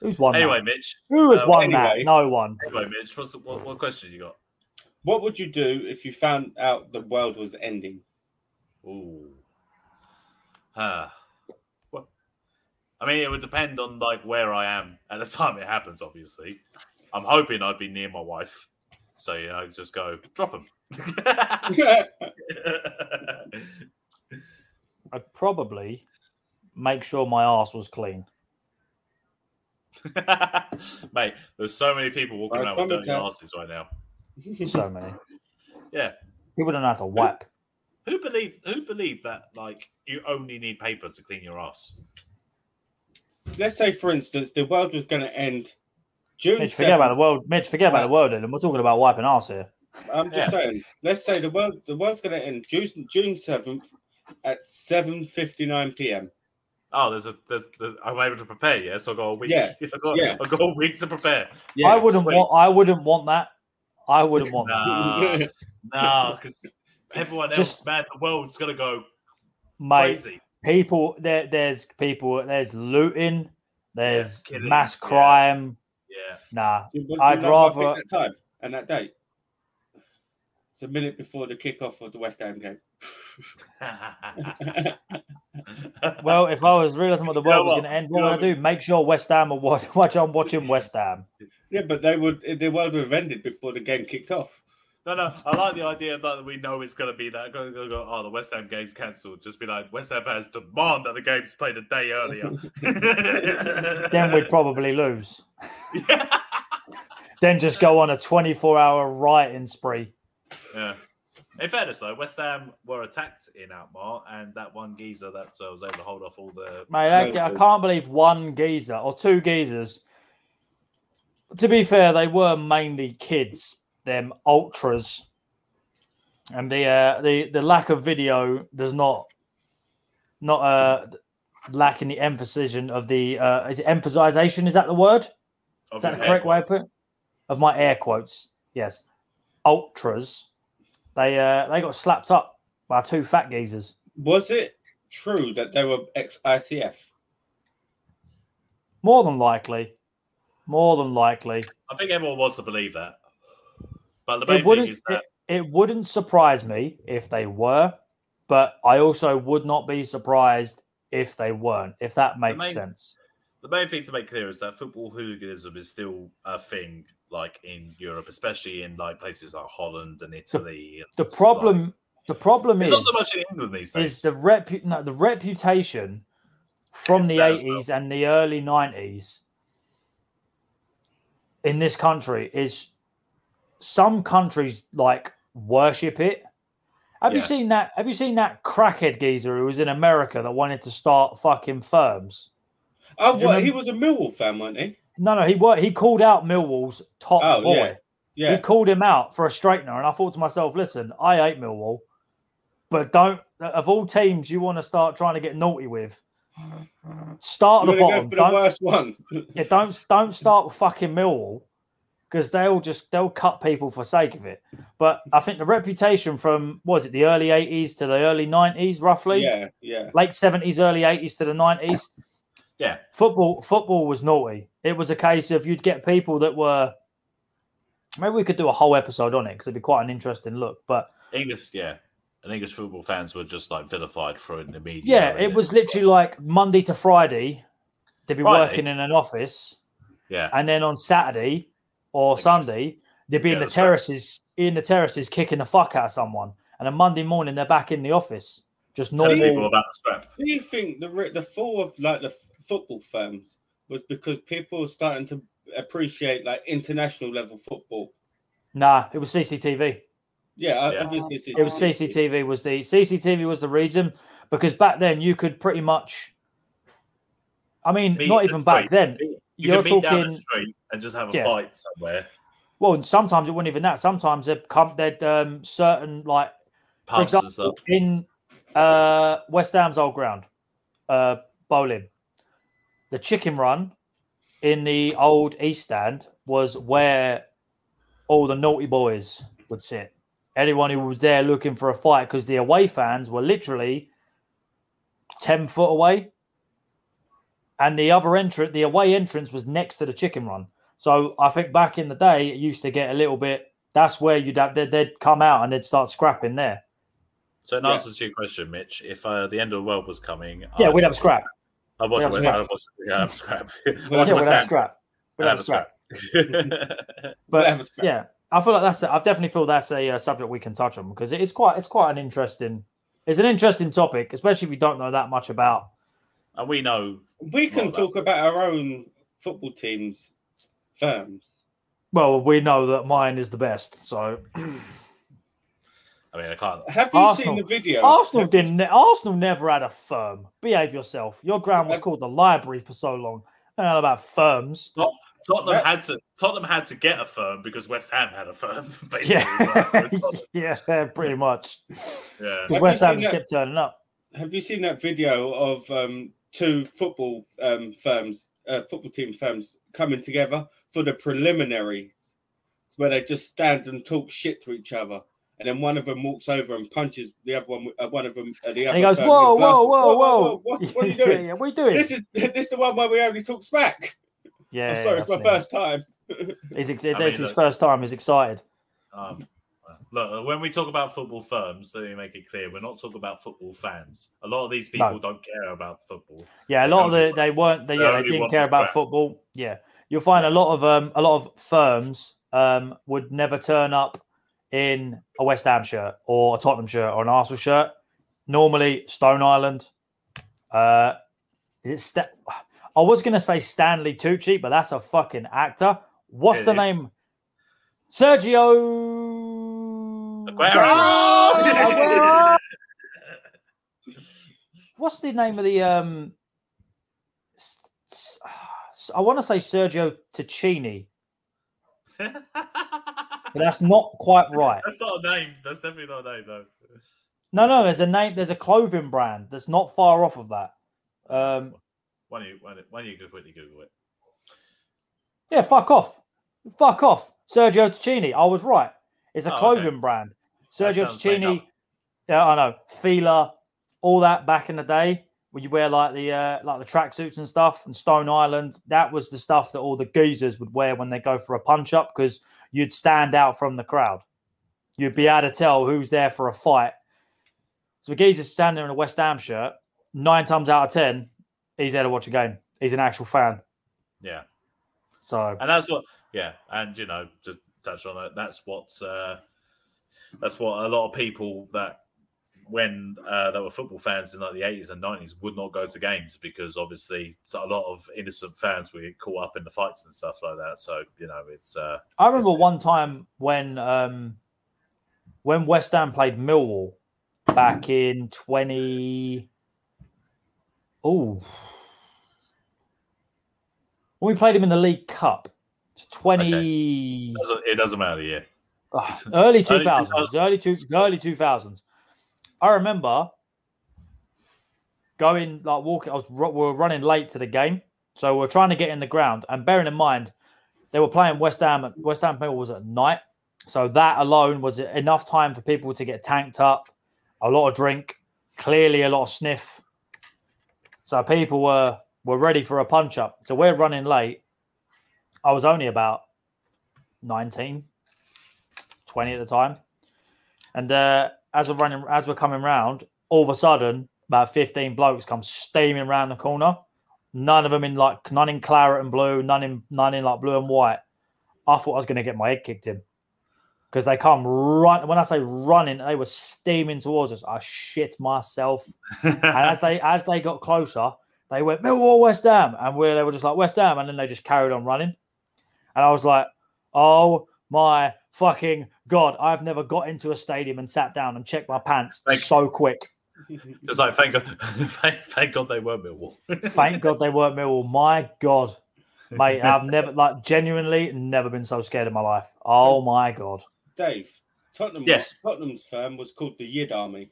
Who's won Anyway, that? Mitch. Who has uh, won anyway. that? No one. Anyway, Mitch. What's what, what question you got? What would you do if you found out the world was ending? Ooh. Huh. What? I mean, it would depend on like where I am at the (laughs) time it happens. Obviously, I'm hoping I'd be near my wife, so you know, just go drop them. (laughs) I'd probably make sure my ass was clean. (laughs) Mate, there's so many people walking around with dirty asses right now. So many. Yeah. People don't know how to wipe. Who believe who believed that like you only need paper to clean your ass? Let's say, for instance, the world was going to end June. Mitch, forget about the world. Mitch, forget about the world, and we're talking about wiping ass here. I'm just Yeah. saying. Let's say the world the world's going to end June June seventh at seven fifty nine p.m. Oh, there's a there's, there's I'm able to prepare, yeah. So I got a week. Yeah, (laughs) I got, yeah. I got a week to prepare. Yeah, I wouldn't sweet. want. I wouldn't want that. I wouldn't want that, no, nah, (laughs) because everyone else, Just- man, the world's gonna go mate. crazy. People, there, there's people. There's looting. There's killings, mass crime. Yeah. Nah, Do you- do I'd know what I rather- think that time and that date. It's a minute before the kickoff of the West Ham game. (laughs) Well, if I was realizing what the You know world was going to end, what know would I do? Make sure West Ham are watch, (laughs) watch I'm watching West Ham. yeah, but they would the world would have ended before the game kicked off. No, no, I like the idea that. We know it's gonna be that. Go, go, go. Oh, the West Ham game's cancelled. Just be like, West Ham fans demand that the game's played a day earlier. (laughs) Then we'd probably lose. yeah. (laughs) Then just go on a 24 hour rioting spree. Yeah. In fairness, though, West Ham were attacked in Alkmaar, and that one geezer that uh, was able to hold off all the. Mate, I, I can't believe one geezer or two geezers. To be fair, they were mainly kids, them ultras, and the uh, the the lack of video does not not uh lacking the emphasis of the uh is it emphasization? Is that the word? of Is that the hair. correct way of put it? Of my air quotes, yes. Ultras, they uh they got slapped up by two fat geezers. Was it true that they were ex ICF? More than likely, more than likely, I think everyone wants to believe that. But the main it thing wouldn't is that it, it wouldn't surprise me if they were, but I also would not be surprised if they weren't. If that makes main- sense. the main thing to make clear is that football hooliganism is still a thing like in Europe, especially in like places like Holland and Italy. and The it's problem, the problem like- is, not so much in England these days. is the repu- no, the reputation from the as well. eighties and the early nineties in this country is some countries like worship it. Have you seen that? Have you seen that crackhead geezer who was in America that wanted to start fucking firms? Oh, what? He was a Millwall fan, wasn't he? No, no, he worked. He called out Millwall's top Oh, boy. yeah. Yeah. He called him out for a straightener, and I thought to myself, "Listen, I hate Millwall, but don't of all teams you want to start trying to get naughty with, start at the bottom. go for the Don't, worst one. yeah, don't don't start with fucking Millwall because they'll just they'll cut people for sake of it. But I think the reputation from was it the early eighties to the early nineties, roughly yeah, yeah. late seventies, early eighties to the nineties. Yeah. football football was naughty. It was a case of you'd get people that were. Maybe we could do a whole episode on it because it'd be quite an interesting look. But English, yeah, and English football fans were just like vilified for it in the media. yeah, it was literally like Monday to Friday, they'd be Friday? working in an office, yeah, and then on Saturday or Like, Sunday they'd be yeah, in the that's right. terraces, in the terraces, kicking the fuck out of someone. And on Monday morning they're back in the office, just telling people normal. about the scrap. Do you think the the fall of like the football firms was because people were starting to appreciate like international level football? Nah, it was CCTV. Yeah, Yeah. obviously it's It was CCTV was the CCTV was the reason because back then you could pretty much. I mean, Meet not even back street. then. You You're could meet down the talking. street and just have a Yeah. fight somewhere. Well, sometimes it wasn't even that. Sometimes they'd come. They'd um, certain like, for example, in uh, West Ham's old ground, uh, Boleyn, the chicken run in the old East Stand was where all the naughty boys would sit. Anyone who was there looking for a fight, because the away fans were literally ten foot away, and the other entrance, the away entrance, was next to the chicken run. So I think back in the day, it used to get a little bit. That's where you'd have they'd, they'd come out and they'd start scrapping there. So in Yeah. answer to your question, Mitch, if uh, the end of the world was coming, Yeah, I'd we'd have scrap. I'd watch we'd have it. scrap. I'd watch it. Yeah, I'd have scrap. (laughs) We'd (laughs) I'd have watch Yeah, we'd have scrap. We'd have have scrap. scrap. (laughs) But have a scrap. yeah, I feel like that's. I definitely feel that's a uh, subject we can touch on because it's quite. It's quite an interesting. It's an interesting topic, especially if you don't know that much about. And we know We can Well, that- talk about our own football teams, firms. Well, we know that mine is the best. So I mean, I can't. Have you Arsenal. seen the video? Arsenal Have didn't. Arsenal never had a firm. Behave yourself. Your ground was Have- called the library for so long. I about firms. Tottenham That- had to. Tottenham had to get a firm because West Ham had a firm. (laughs) Basically, Yeah, (laughs) yeah, pretty much. yeah. Have West you Ham seen just that- kept turning up. Have you seen that video of um, two football um, firms, uh, football team firms coming together for the preliminaries, where they just stand and talk shit to each other, and then one of them walks over and punches the other one. Uh, one of them, uh, the other. And he goes, firm whoa, with whoa, whoa, whoa. What, what are you (laughs) doing? yeah, what are you doing? This is (laughs) this is the one where we only talk smack. yeah, I'm sorry, it's my it. first time. He's ex- (laughs) I this mean, is his look- first time. He's excited. Um, look, when we talk about football firms, let me make it clear: we're not talking about football fans. A lot of these people No. don't care about football. Yeah, a lot of the they weren't. They, they yeah, they didn't care about football. Yeah, you'll find a lot of um a lot of firms um would never turn up in a West Ham shirt or a Tottenham shirt or an Arsenal shirt. Normally, Stone Island. Uh, is it? Sta- I was gonna say Stanley Tucci, but that's a fucking actor. What's It the is. name? Sergio. Aguero! (laughs) What's the name of the um? I want to say Sergio Tacchini, (laughs) but that's not quite right. That's not a name. That's definitely not a name, though. No, no, there's a name. There's a clothing brand that's not far off of that. Um, Why don't you, why don't, why don't you go quickly Google it? yeah, fuck off, fuck off. Sergio Tacchini. I was right. It's a Oh, okay. clothing brand. That Sergio Tacchini. Yeah, I know. Fila, all that back in the day, when you wear like the uh, like the tracksuits and stuff, and Stone Island, that was the stuff that all the geezers would wear when they go for a punch up because you'd stand out from the crowd. You'd be able to tell who's there for a fight. So a geezer's standing in a West Ham shirt, nine times out of ten, he's there to watch a game. He's an actual fan. Yeah, So and that's what. yeah, and you know, just touch on it. That's what uh, that's what a lot of people that when uh, they were football fans in like the eighties and nineties would not go to games because obviously so a lot of innocent fans were caught up in the fights and stuff like that. So you know, it's uh, I remember It's- one time when um, when West Ham played Millwall back in twenty. Oh, when we played him in the League Cup, twenty it doesn't, it doesn't matter. Yeah, Ah, early two Early thousands, early two, early two thousands. I remember going like walking. I was we were running late to the game, so we are trying to get in the ground. And bearing in mind, they were playing West Ham. West Ham was at night, so that alone was enough time for people to get tanked up, a lot of drink, clearly a lot of sniff. So people were were ready for a punch up. So we're running late. I was only about 19, 20 at the time. And uh, as we're running, as we're coming round, all of a sudden, about 15 blokes come steaming around the corner. None of them in like none in claret and blue, none in none in like blue and white. I thought I was going to get my head kicked in because they come run. When I say running, they were steaming towards us. I shit myself. and as they as they got closer, they went Millwall West Ham, and we they were just like West Ham, and then they just carried on running. And I was like, oh my fucking god! I've never got into a stadium and sat down and checked my pants Thank- so quick. (laughs) it's like thank God, (laughs) thank, thank God they weren't Millwall. Thank God they weren't Millwall. My God, mate, I've (laughs) never like genuinely never been so scared in my life. Oh my God. Dave, Tottenham. Yes. Tottenham's firm was called the Yid Army.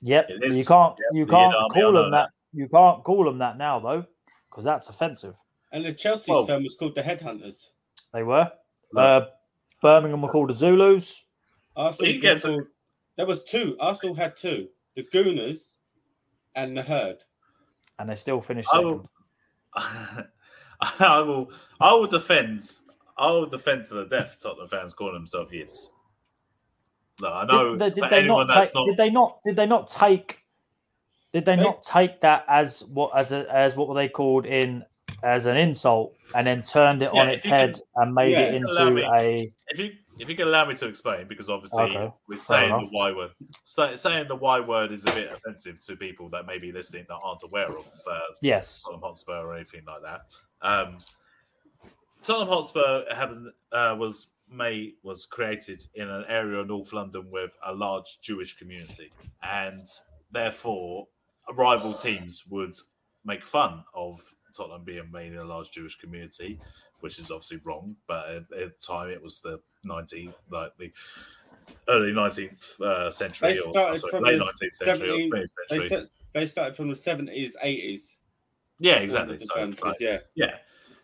Yep, you can't Yep, you can't Army, I call them that. You can't call them that now though, because that's offensive. And the Chelsea's Well- firm was called the Headhunters. They were. Look. Uh, Birmingham were called the Zulus. Arsenal you get were called- there was two. Arsenal had two. The Gooners and the Herd. and they still finished I second. will, (laughs) I will, I will defend, I will defend to the death. Tottenham fans calling themselves Yids. No, I know. Did, they, did they anyone not that's take? not, Did they not? Did they not take? Did they They- not take that as what as a, as what were they called in as an insult and then turned it Yeah, on its head can- and made Yeah, it into me. a if you if you can allow me to explain, because obviously Okay, we're saying enough. the Y word. So, saying the Y word is a bit offensive to people that may be listening that aren't aware of uh, yes Tottenham Hotspur or anything like that. Um, Tottenham Hotspur uh, was made was created in an area of North London with a large Jewish community, and therefore rival teams would make fun of Tottenham being mainly a large Jewish community, which is obviously wrong. But at, at the time, it was the 19th, like the early 19th uh, century They or sorry, from late 19th century 17 or 20th They, century. they started from the 70s, 80s. yeah, exactly. So, like, yeah. Yeah,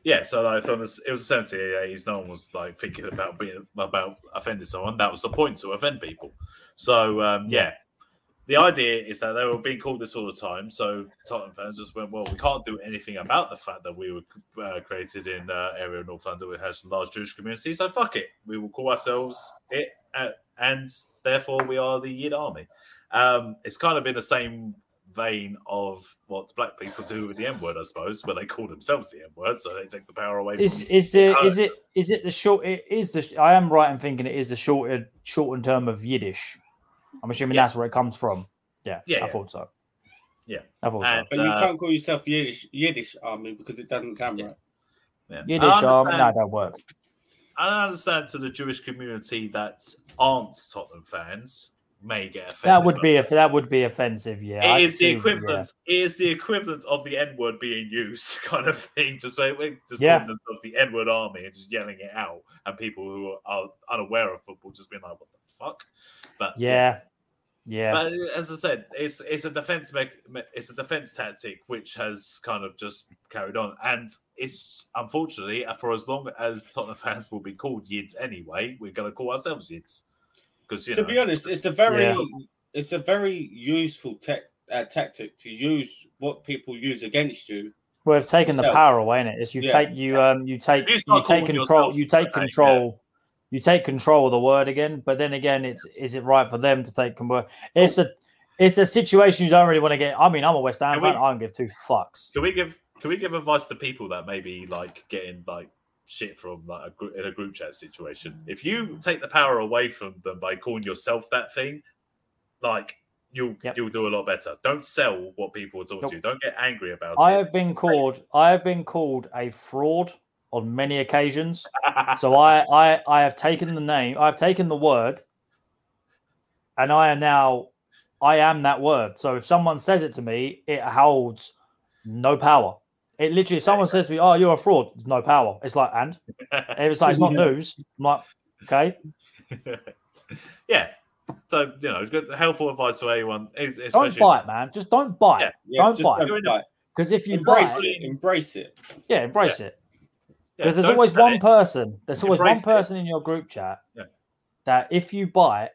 yeah. So like, from the, it was the 70s, 80s. No one was like thinking about being about offending someone. That was the point to offend people. So um, yeah, the idea is that they were being called this all the time. So Tottenham fans just went, well, we can't do anything about the fact that we were uh, created in uh, area of North London which has a large Jewish community. So fuck it, we will call ourselves it, uh, and therefore we are the Yid Army. Um, it's kind of in the same vein of what black people do with the N word, I suppose, where they call themselves the N word, so they take the power away is from is it Uh, is it is it the short it is the I am right in thinking it is the shortened shortened term of Yiddish I'm assuming Yes. that's where it comes from yeah Yeah, I yeah. thought so Yeah. I thought And- But you Uh, can't call yourself Yiddish, Yiddish Army because it doesn't sound Yeah. right. Yeah. Yiddish I um, no understand- don't work I understand to the Jewish community that aren't Tottenham fans may get offended. that would be if that would be offensive yeah I It can is the equivalent. It is the equivalent of the N word being used, (laughs) kind of thing. Just like just Yeah. themselves the N word army and just yelling it out, and people who are unaware of football just being like, "What the fuck?" But yeah yeah, But as I said, it's it's a defense me- it's a defense tactic which has kind of just carried on, and it's unfortunately uh, for as long as Tottenham fans will be called Yids anyway, we're going to call ourselves Yids because you to know be honest, it's a very Yeah. it's a very useful tech uh, tactic to use what people use against you. well it's taken the power away in it it's you Yeah. take you um you take you you take control yourself you take something, yeah. control you take control of the word again but then again it's is it right for them to take control it's a it's a situation you don't really want to get I mean I'm a West Ham Can fan we- I don't give two fucks Can we give can we give advice to people that maybe like getting like shit from like a group in a group chat situation. If you take the power away from them by calling yourself that thing, like you'll Yep. you'll do a lot better. Don't sell what people are talking Nope. to you. Don't get angry about I it. I have been called. I have been called a fraud on many occasions. (laughs) So I, I, I have taken the name. I've taken the word, and I am now. I am that word. So if someone says it to me, it holds no power. It literally, someone says to me, "Oh, you're a fraud," no power. It's like, and (laughs) it's like it's not news. I'm like, okay, (laughs) yeah. So you know, it's good helpful advice for anyone. es- don't Especially buy it, man. Just don't buy Yeah. it. Yeah, Don't just buy it. don't buy it. Because if you Embrace buy it, it. Embrace it. yeah, embrace it. Because there's always one it. person. There's always one Embrace it. person in your group chat Yeah. that if you buy it,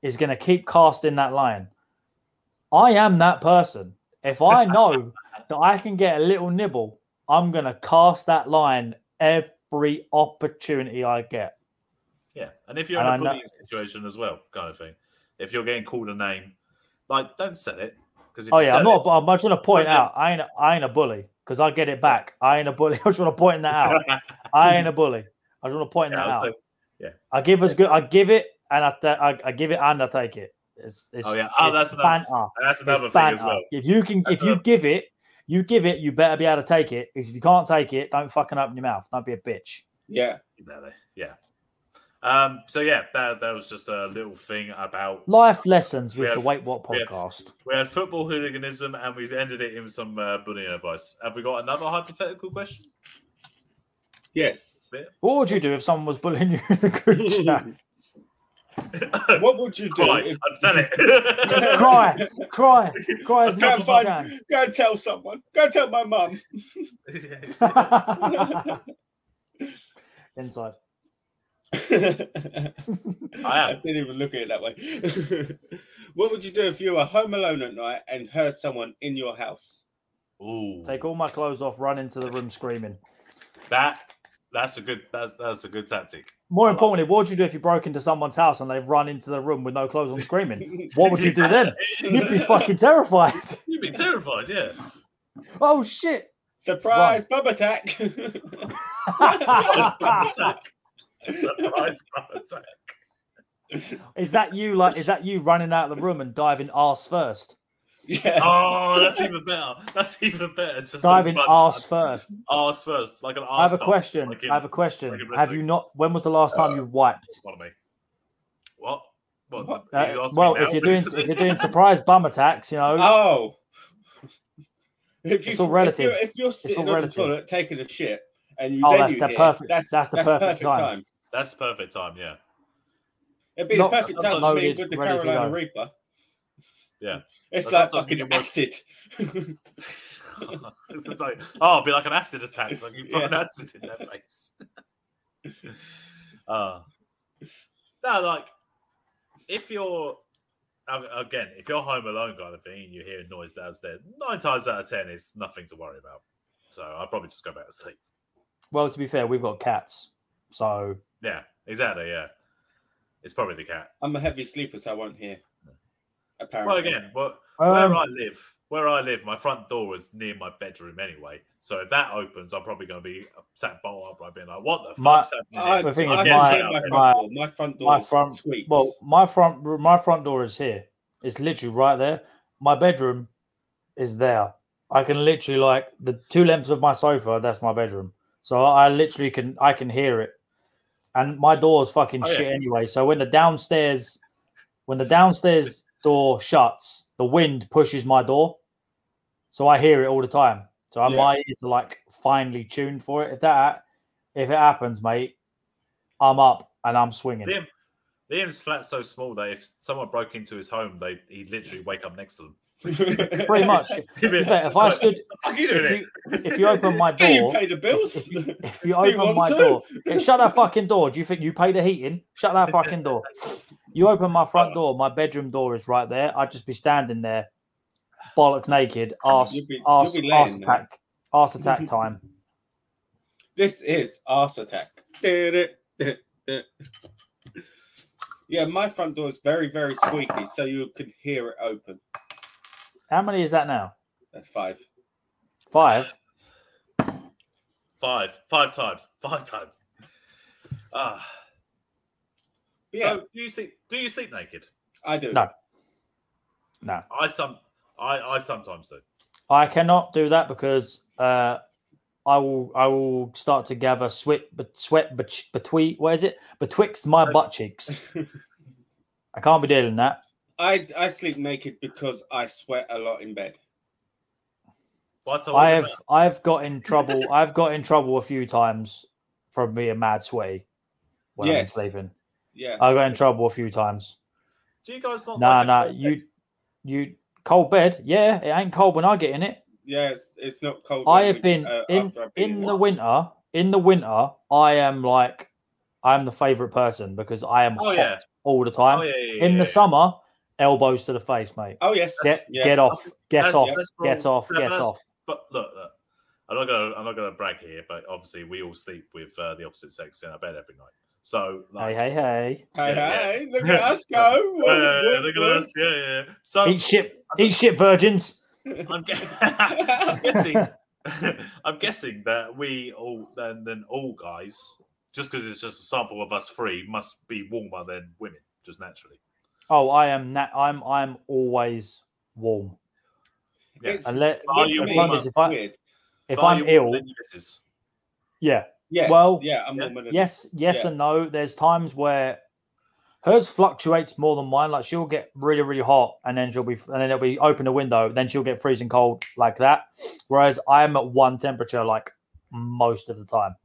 is going to keep casting that line. I am that person. If I (laughs) know that I can get a little nibble, I'm going to cast that line every opportunity I get. Yeah, and if you're And in I a bullying situation as well, kind of thing. If you're getting called a name, like don't sell it because Oh yeah, I'm not. I'm just going to point out I ain't. I ain't a bully because I get it back. I ain't a bully. (laughs) I just want to point that out. I ain't a bully. I just want to point (laughs) Yeah, that out. like- I give us good. I give it and I, ta- I, I give it and I take it. It's, it's, Oh, yeah. Oh, it's that's another- banter. and that's It's another thing banter. as well. If you can, That's if you another- give it, you give it. You better be able to take it. Because if you can't take it, don't fucking open your mouth. Don't be a bitch. Yeah. Exactly. Yeah. Um. So yeah, that that was just a little thing about Life lessons with We the Wait What we have- podcast. We had football hooliganism, and we ended it in some uh, bullying advice. Have we got another hypothetical question? Yes. What would you do if someone was bullying you in the group (laughs) chat? (laughs) What would you do? Cry. if- I'd sell it. (laughs) cry, cry, cry as Go much and as find- you Go and tell someone. Go and tell my mum. (laughs) Inside. I am. didn't even look at it that way. what would you do if you were home alone at night and heard someone in your house? Ooh, Take all my clothes off, run into the room screaming. that that's a good that's that's a good tactic. More I like importantly, what would you do if you broke into someone's house and they've run into the room with no clothes on screaming? (laughs) What would you do then? You'd be fucking terrified. (laughs) You'd be terrified, yeah. Oh shit! Surprise, bub attack. Surprise attack. Surprise attack. is that you? Like, is that you running out of the room and diving ass first? Yeah. Oh, that's even better. That's even better. It's just a Diving fun- arse first. Arse first, like an arse. I have a question. like in- I have a question. like Have you not? When was the last time you wiped? Pardon me. What? What? What? You Uh, asked me well, if you're doing (laughs) if you're doing surprise bum attacks, you know, Oh. If It's all relative. If you're, if you're sitting on relative. the toilet taking a shit and you Oh, that's you the hear, perfect- That's, that's the perfect time. That's the perfect time, yeah. It'd be Not the perfect time to sometimes with the Carolina. Reaper. Yeah. It's But like sometimes fucking when you're- acid. (laughs) it's like, oh, it'd be like an acid attack, like you put an Yeah. acid in their face. (laughs) uh, no, like if you're uh, again, if you're home alone kind of thing and you hear a noise downstairs, nine times out of ten, it's nothing to worry about. So I'd probably just go back to sleep. well, to be fair, we've got cats, so Yeah, exactly. Yeah, it's probably the cat. I'm a heavy sleeper, so I won't hear. Well, again, well, um, where I live, where I live, my front door is near my bedroom anyway. So if that opens, I'm probably going to be sat bolt upright, being like, "What the My- fuck's happening?" I. The thing I is, can my- my front my- door. My front door. my front- sweet. well, my front my front door is here. It's literally right there. My bedroom is there. I can literally like the two lengths of my sofa. That's my bedroom. So I literally can I can hear it, and my door's fucking Oh, yeah. shit anyway. So when the downstairs when the downstairs door shuts, the wind pushes my door, so I hear it all the time. So Yeah. my ears are like finely tuned for it. If that if it happens, mate, I'm up and I'm swinging. Liam, Liam's flat's so small that if someone broke into his home, they he'd literally wake up next to them. Pretty (laughs) much. He'd be In fact, if I stood, "What the fuck are you doing if you if you open my (laughs) Do you door, pay the bills? if you, if (laughs) you Do you open my to? door, Yeah, shut that fucking door. Do you think you pay the heating? Shut that fucking door. You open my front door, my bedroom door is right there. I'd just be standing there, bollock naked, You'd be- be arse laying there. attack, arse attack time. This is arse attack. Yeah, my front door is very, very squeaky, so you could hear it open. How many is that now? That's five. Five. Five, five times, five times. Ah, Yeah, so do you sleep? Do you sleep naked? I do. No. No, I some, I, I sometimes do. I cannot do that because uh, I will I will start to gather sweat but sweat bet- between what is it betwixt my butt cheeks. (laughs) I can't be doing that. I I sleep naked because I sweat a lot in bed. Why so I have it I've got in trouble. (laughs) I've got in trouble a few times from being mad sweaty when Yes. I'm sleeping. Yeah. I got in trouble a few times. about? Do you guys not? Nah, like nah. cold You bed? you cold bed? Yeah, it ain't cold when I get in it. yeah, it's, it's not cold. I have we- been uh, in been in it. the winter. In the winter, I am like I'm the favorite person because I am Oh, hot yeah. all the time. Oh, yeah, yeah, in yeah, the yeah. summer, elbows to the face, mate. Oh yes. Get yes. get off, get That's- off, that's get off, that- get off. But look, look, I'm not gonna, I'm not gonna brag here, but obviously we all sleep with uh, the opposite sex in our bed every night. So, Hey, like, hey, hey! Hey, Yeah, yeah. hey, look (laughs) at us go. Woo, uh, woo, look at us, yeah, yeah. So Eat shit, eat shit, virgins. (laughs) I'm, gu- (laughs) I'm guessing, I'm guessing that we all, then, then all guys, just because it's just a sample of us three, must be warmer than women, just naturally. Oh, I am. Na- I'm. I'm always warm. Yeah. Unless, Are you me, warmer? if I, weird. if are I'm you ill, than your missus? yeah. Yeah. Well, yeah, I'm yeah. Yes, yes, Yeah. and no. There's times where hers fluctuates more than mine. Like she'll get really, really hot, and then she'll be, and then it'll be open the window. Then she'll get freezing cold like that. Whereas I'm at one temperature like most of the time.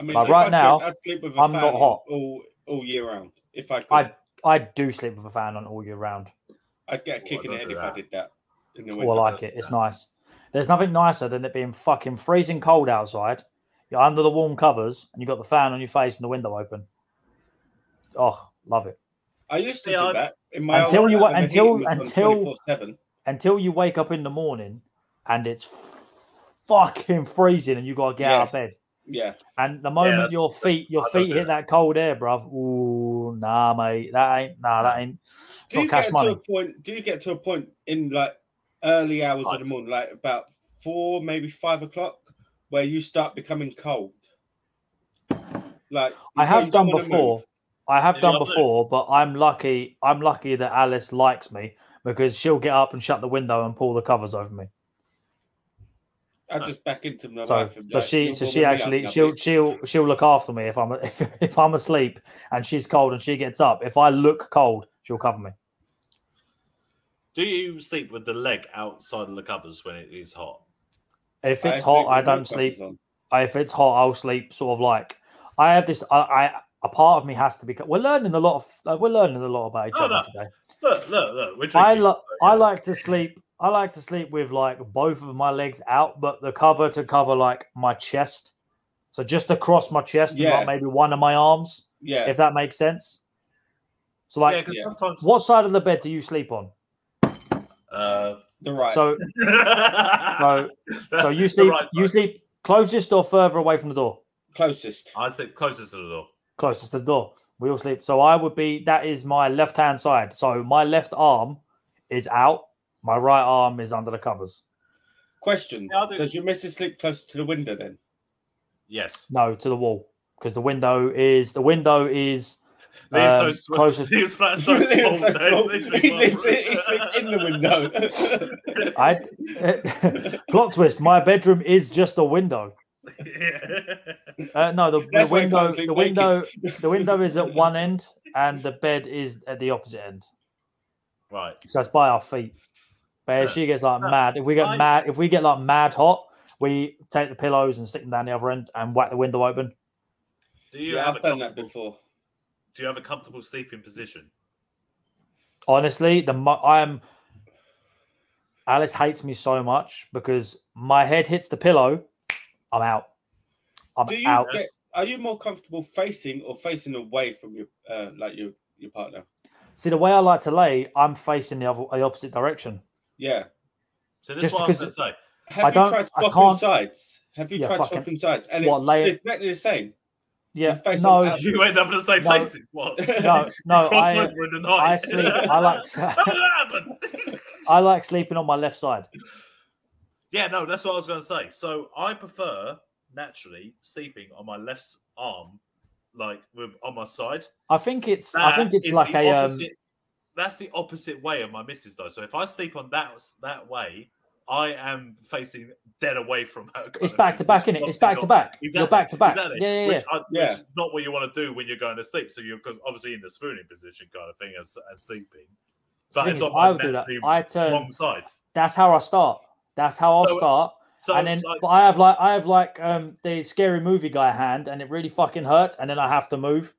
I mean, Like, if right I could, now, I'd sleep with a I'm not hot. all all year round. If I could, I I'd, I do sleep with a fan on all year round. I'd get a kick Oh, in the head do if I did that. In the Oh. I like it. It's nice. There's nothing nicer than it being fucking freezing cold outside. You're under the warm covers and you've got the fan on your face and the window open. Oh, love it. I used to Yeah, do I- that in my Until you flat wa- when the until- heating was on until- Until you wake up in the morning and it's fucking freezing and you got to get out of bed. Yeah, And the moment that's- your feet your feet hit that cold air, bruv. Ooh, nah, mate. That ain't nah, that ain't do you cash get money. to a point? Do you get to a point in like early hours of the morning, like about four, maybe five o'clock, where you start becoming cold? Like I have done before. I have done before, but I'm lucky. I'm lucky that Alice likes me because she'll get up and shut the window and pull the covers over me. I just back into my So, wife. and so like, she, so she warming me up actually, she'll, she'll, she'll look after me if I'm, (laughs) if, if I'm asleep and she's cold and she gets up. If I look cold, she'll cover me. Do you sleep with the leg outside of the covers when it is hot? If it's sleep hot, I don't sleep. covers. If it's hot, I'll sleep sort of like. I have this. I, I a part of me has to be. We're learning a lot of. Uh, we're learning a lot about each Oh, other no. today. Look, look, look. We're I drinking. like. so, I like to sleep. I like to sleep with like both of my legs out, but the cover to cover like my chest. So just across my chest, Yeah. like maybe one of my arms, Yeah, if that makes sense. So like, Yeah. sometimes. what side of the bed do you sleep on? Uh, the right. So (laughs) so so you sleep right you side. sleep closest or further away from the door? closest. I sleep closest to the door. Closest to the door. We all sleep. So I would be that is my left hand side. So my left arm is out. My right arm is under the covers. Question: Yeah, I'll do- Does your missus sleep closer to the window then? Yes. No, to the wall. Because the window is the window is Liam's Um, so small. closest- His flat's so small. So they small. literally he, won't- lives, he sleeps in the window. (laughs) I (laughs) plot twist. My bedroom is just a window. Uh, no, the, the That's why I can't window sleep the naked. window the window is at one end and the bed is at the opposite end. right. So that's by our feet. But if she gets like mad, if we get mad, if we get like mad hot, we take the pillows and stick them down the other end and whack the window open. Do you yeah, have I've a done that comfortable- before. Do you have a comfortable sleeping position? Honestly, the I'm Alice hates me so much because my head hits the pillow, I'm out. I'm Do you out. get, are you more comfortable facing or facing away from your uh, like your your partner? See, the way I like to lay, I'm facing the other the opposite direction. Yeah. So this Just is what because I'm going to say. Have I you don't- tried I swapping can't- sides? Have you Yeah, tried fucking- swapping sides? And What, it's lay- exactly the same. Yeah, face no, them. (laughs) You end up in the same No. places. What? (laughs) no, no. (laughs) I, over in the night. I sleep. I like. How did happen? I like sleeping on my left side. Yeah, no, that's what I was going to say. So I prefer naturally sleeping on my left arm, like with on my side. I think it's. I think it's like the a. Um, opposite- that's the opposite way of my missus though. So if I sleep on that that way, I am facing dead away from her. it's back to back, which innit? is It's back to back. not- You're back to back. exactly. Yeah, yeah, yeah. Which, I, Yeah. which is not what you want to do when you're going to sleep. So you're because obviously in the spooning position kind of thing as, as sleeping. The But thing it's is, I my would do that. I turn. wrong side. That's how I start. That's how I'll So- start. So and then, like, but I have like I have like um the scary movie guy hand, and it really fucking hurts, and then I have to move.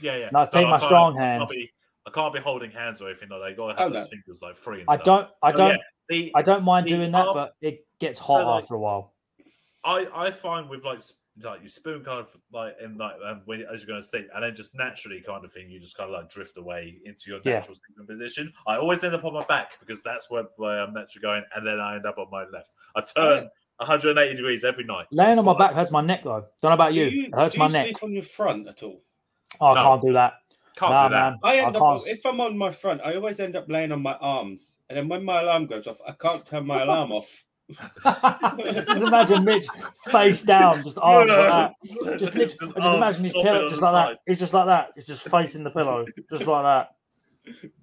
yeah, yeah. and I take my can't- strong I can't hand. be- I can't be holding hands or anything like that. You gotta have Oh, no. fingers like free. And I stuff. don't. I So, don't. yeah, the, I don't mind the doing that, arm- but it gets So, hot like- after a while. I I find with like like you spoon kind of like in like um, when as you're going to sleep, and then just naturally kind of thing, you just kind of like drift away into your Yeah. natural sleeping position. I always end up on my back because that's where, where I'm naturally going, and then I end up on my left. I turn 180 degrees every night. Laying on my It's back hurts my neck though. Don't know about you. Do you, it hurts do my you neck. on your front at all? Oh, I No. can't do that. Can't nah, do that. man. I I up can't. if I'm on my front, I always end up laying on my arms, and then when my alarm goes off, I can't turn my alarm off. (laughs) just imagine Mitch face down, just (laughs) arms like that. Just literally, just, arms imagine his pillow just the like that. He's just like that. He's just facing the pillow, just like that.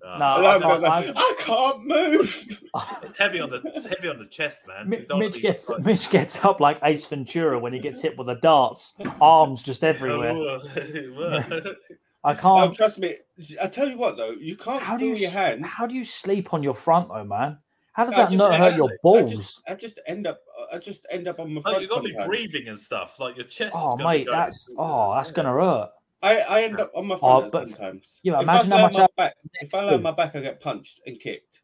Uh, No, I can't- goes I've- can't move. it's heavy on the it's heavy on the chest, man. Mi- You don't wanna Mitch gets like- Mitch gets up like Ace Ventura when he gets hit with the darts, arms just everywhere. (laughs) I can't. trust me. I tell you what, though, you can't How do you your hand. How do you sleep on your front though, man? How does I that just- not hurt your just- I balls? just, I just end up. I just end up on my Oh, front. you got to be breathing and stuff. Like your chest. is Oh, gonna mate, go- that's oh, that's gonna hurt. I, I end up on my Oh, front but- sometimes. yeah, If imagine I how on much my I- back. If I lay on my back, I get punched and kicked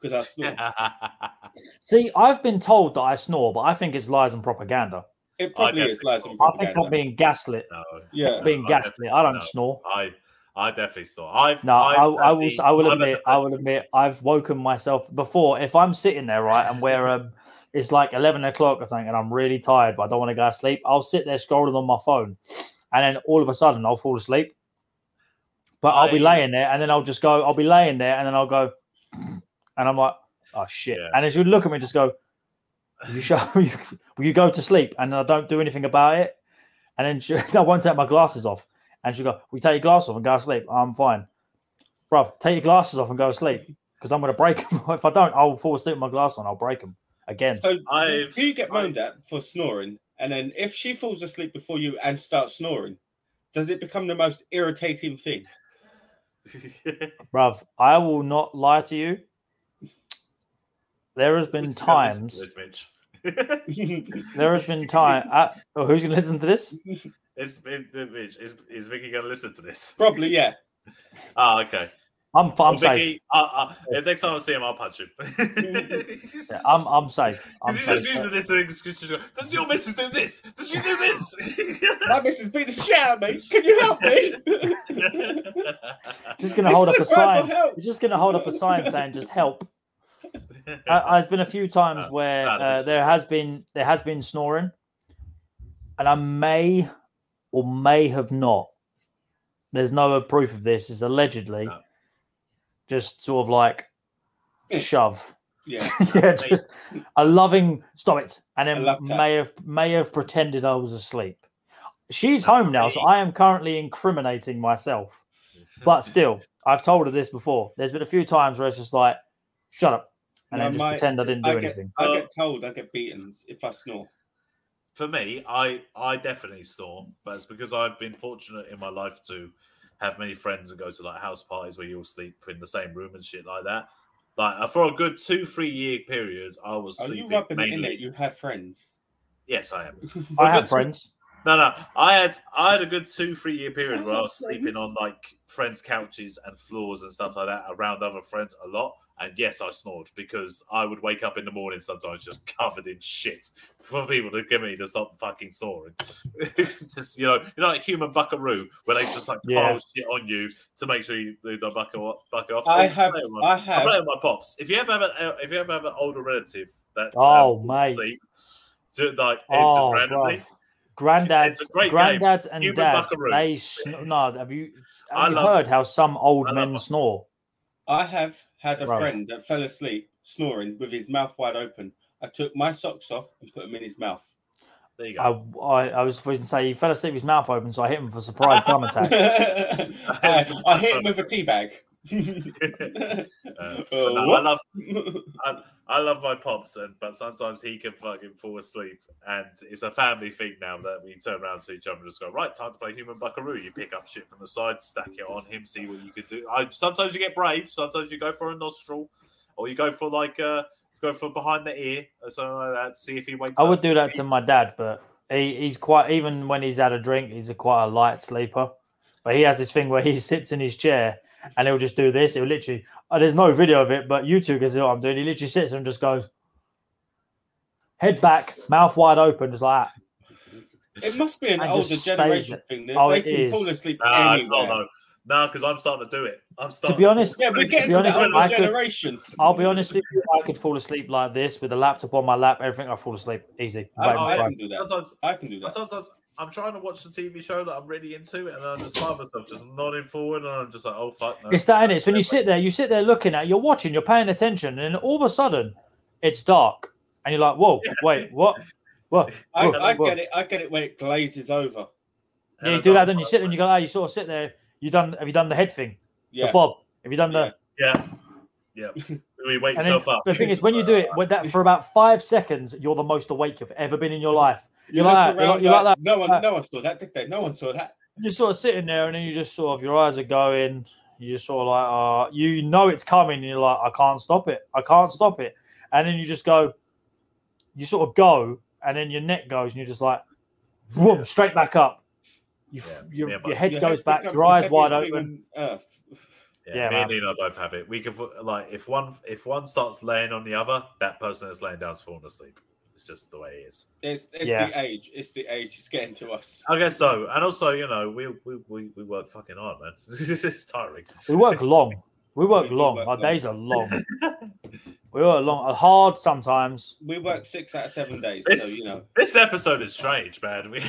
because I snore. (laughs) See, I've been told that I snore, but I think it's lies and propaganda. It probably is lies snore. and I think. I'm being gaslit. no, Yeah. Being I gaslit. I don't no. snore. I I definitely snore. I've No, I, I've I had will. the- I will I've admit. had I will admit. I've woken myself before. If I'm sitting there right and where um, it's like eleven o'clock or something, and I'm really tired, but I don't want to go to sleep, I'll sit there scrolling on my phone, and then all of a sudden I'll fall asleep. But I'll be laying there, and then I'll just go. I'll be laying there, and then I'll go, and I'm like, oh shit! Yeah. And as you look at me, just go, will you show, will (laughs) you go to sleep? And I don't do anything about it, and then she, I won't take my glasses off. And she'll go, We take your glasses off and go to sleep. I'm fine. Bruv, take your glasses off and go to sleep because I'm going to break them. (laughs) if I don't, I'll fall asleep with my glasses on. I'll break them again. So I've- who you get I- moaned at for snoring, and then if she falls asleep before you and starts snoring, does it become the most irritating thing? (laughs) Bruv, I will not lie to you. There has been Listen to this- times. This, (laughs) Mitch. There has been time. Uh, oh, who's going to listen to this? Is, is, is, is Vicky going to listen to this? Probably, yeah. (laughs) Ah, okay. I'm, I'm Well, safe. Vicky, uh, uh, if next time I see him, I'll punch him. (laughs) Yeah, I'm, I'm safe. I'm He's safe. just using this as excuse to go, Does your missus do this? Does she do this? My missus beat the shit out of me. Can you help me? Just going to hold up a This is a cry sign. for help. You're just going to hold up a sign saying "Just help." There's been a few (laughs) times Uh, where uh, there has been there has been snoring, and I may or may have not. There's no proof of this. Is allegedly No. just sort of like shove. Yeah. (laughs) yeah, just a loving stop it, and then may have may have pretended I was asleep. She's home now, so I am currently incriminating myself. But still, (laughs) I've told her this before. There's been a few times where it's just like, "Shut up," and No, then just my- pretend I didn't do I get, anything. I get told I get beaten if I snore. for me, I I definitely snore, but it's because I've been fortunate in my life to have many friends and go to like house parties where you'll sleep in the same room and shit like that. Like for a good two three year period, I was Are you sleeping rubbing it in mainly. it? You have friends. Yes, I am. (laughs) I a have friends. No, no, I had I had a good two three year period I where I have was sleeping on like friends' couches and floors and stuff like that around other friends a lot. And yes, I snored because I would wake up in the morning sometimes just (laughs) covered in shit for people to give me to stop fucking snoring. (laughs) it's just you know, you know, like human buckaroo where they just like Yeah. pile shit on you to make sure you they don't buck off. Off. I I have, play with my, I I play with my pops. If you ever have a, if you ever have an older relative that Oh, um, mate. sleep, ju- like Oh, just randomly. bruv. Granddads, It's great game. granddads, and Human dads. buckaroo. They sn- no. Have you, I you love- heard how some old I men snore? I have had a Bruv. friend that fell asleep snoring with his mouth wide open. I took my socks off and put them in his mouth. There you go. I, I, I was going to say he fell asleep with his mouth open, so I hit him for a surprise bum attack. I, (laughs) (laughs) I hit him with a tea bag. Uh, Uh, no, I love (laughs) I, I love my pops, and but sometimes he can fucking fall asleep, and it's a family thing now that we turn around to each other and just go, right, time to play human buckaroo. You pick up shit from the side, stack it on him, see what you could do. I, sometimes you get brave, sometimes you go for a nostril, or you go for like uh go for behind the ear or something like that. See if he wakes I up. would do that to my dad, but he, he's quite even when he's had a drink, he's a quite a light sleeper. But he has this thing where he (laughs) sits in his chair and he'll just do this. He'll literally uh, there's no video of it, but YouTube two can see what I'm doing. He literally sits and just goes head back, mouth wide open, just like that. It must be an And older generation thing. That Oh, they it can is. fall asleep Nah, it's not anywhere. though. No, because I'm starting to do it. I'm starting. To be honest- Yeah, we're To getting be to honest, the older I could- generation. I'll be honest with you, I could fall asleep like this with a laptop on my lap, everything. I fall asleep easy. I, Without I can do that. sometimes I can do that. Sometimes I'm trying to watch the TV show that I'm really into, and I just find myself just nodding forward, and I'm just like, "Oh fuck!" No. It's that, innit? It's when you sit there, you sit there looking at, you're watching, you're paying attention, and then all of a sudden, it's dark, and you're like, "Whoa, wait, what? What?" I, Whoa, I whoa. get it. I get it when it glazes over. Yeah, you do that, then you sit there and you go, "Oh, you sort of sit there. You done? Have you done the head thing? Yeah. The bob? Have you done the?" Yeah, yeah. We wake And then yourself up. the thing is, when you do it, with that for about five seconds, you're the most awake you've ever been in your life. You You're like that, you're like- you're like like, no one, no one saw that, did they? No one saw that. You're sort of sitting there, and then you just sort of your eyes are going. You just sort of like, uh, you know it's coming, and you're like, I can't stop it. I can't stop it. And then you just go, you sort of go, and then your neck goes, and you're just like, boom, straight back up. You, Yeah, your, yeah, your head Your goes head back, your eyes wide open. Earth. Yeah, Yeah, me and man. Nina both have it. We can like if one if one starts laying on the other, that person that's laying down is falling asleep. It's just the way it is. It's, it's Yeah. the age. It's the age. It's getting to us. I guess so. And also, you know, we we, we, we work fucking hard, man. (laughs) it's tiring. We work long. We work We do long. work Our long. days are long. we work long, uh, hard sometimes. We work six out of seven days, so This- you know. This episode is strange, man. (laughs) We,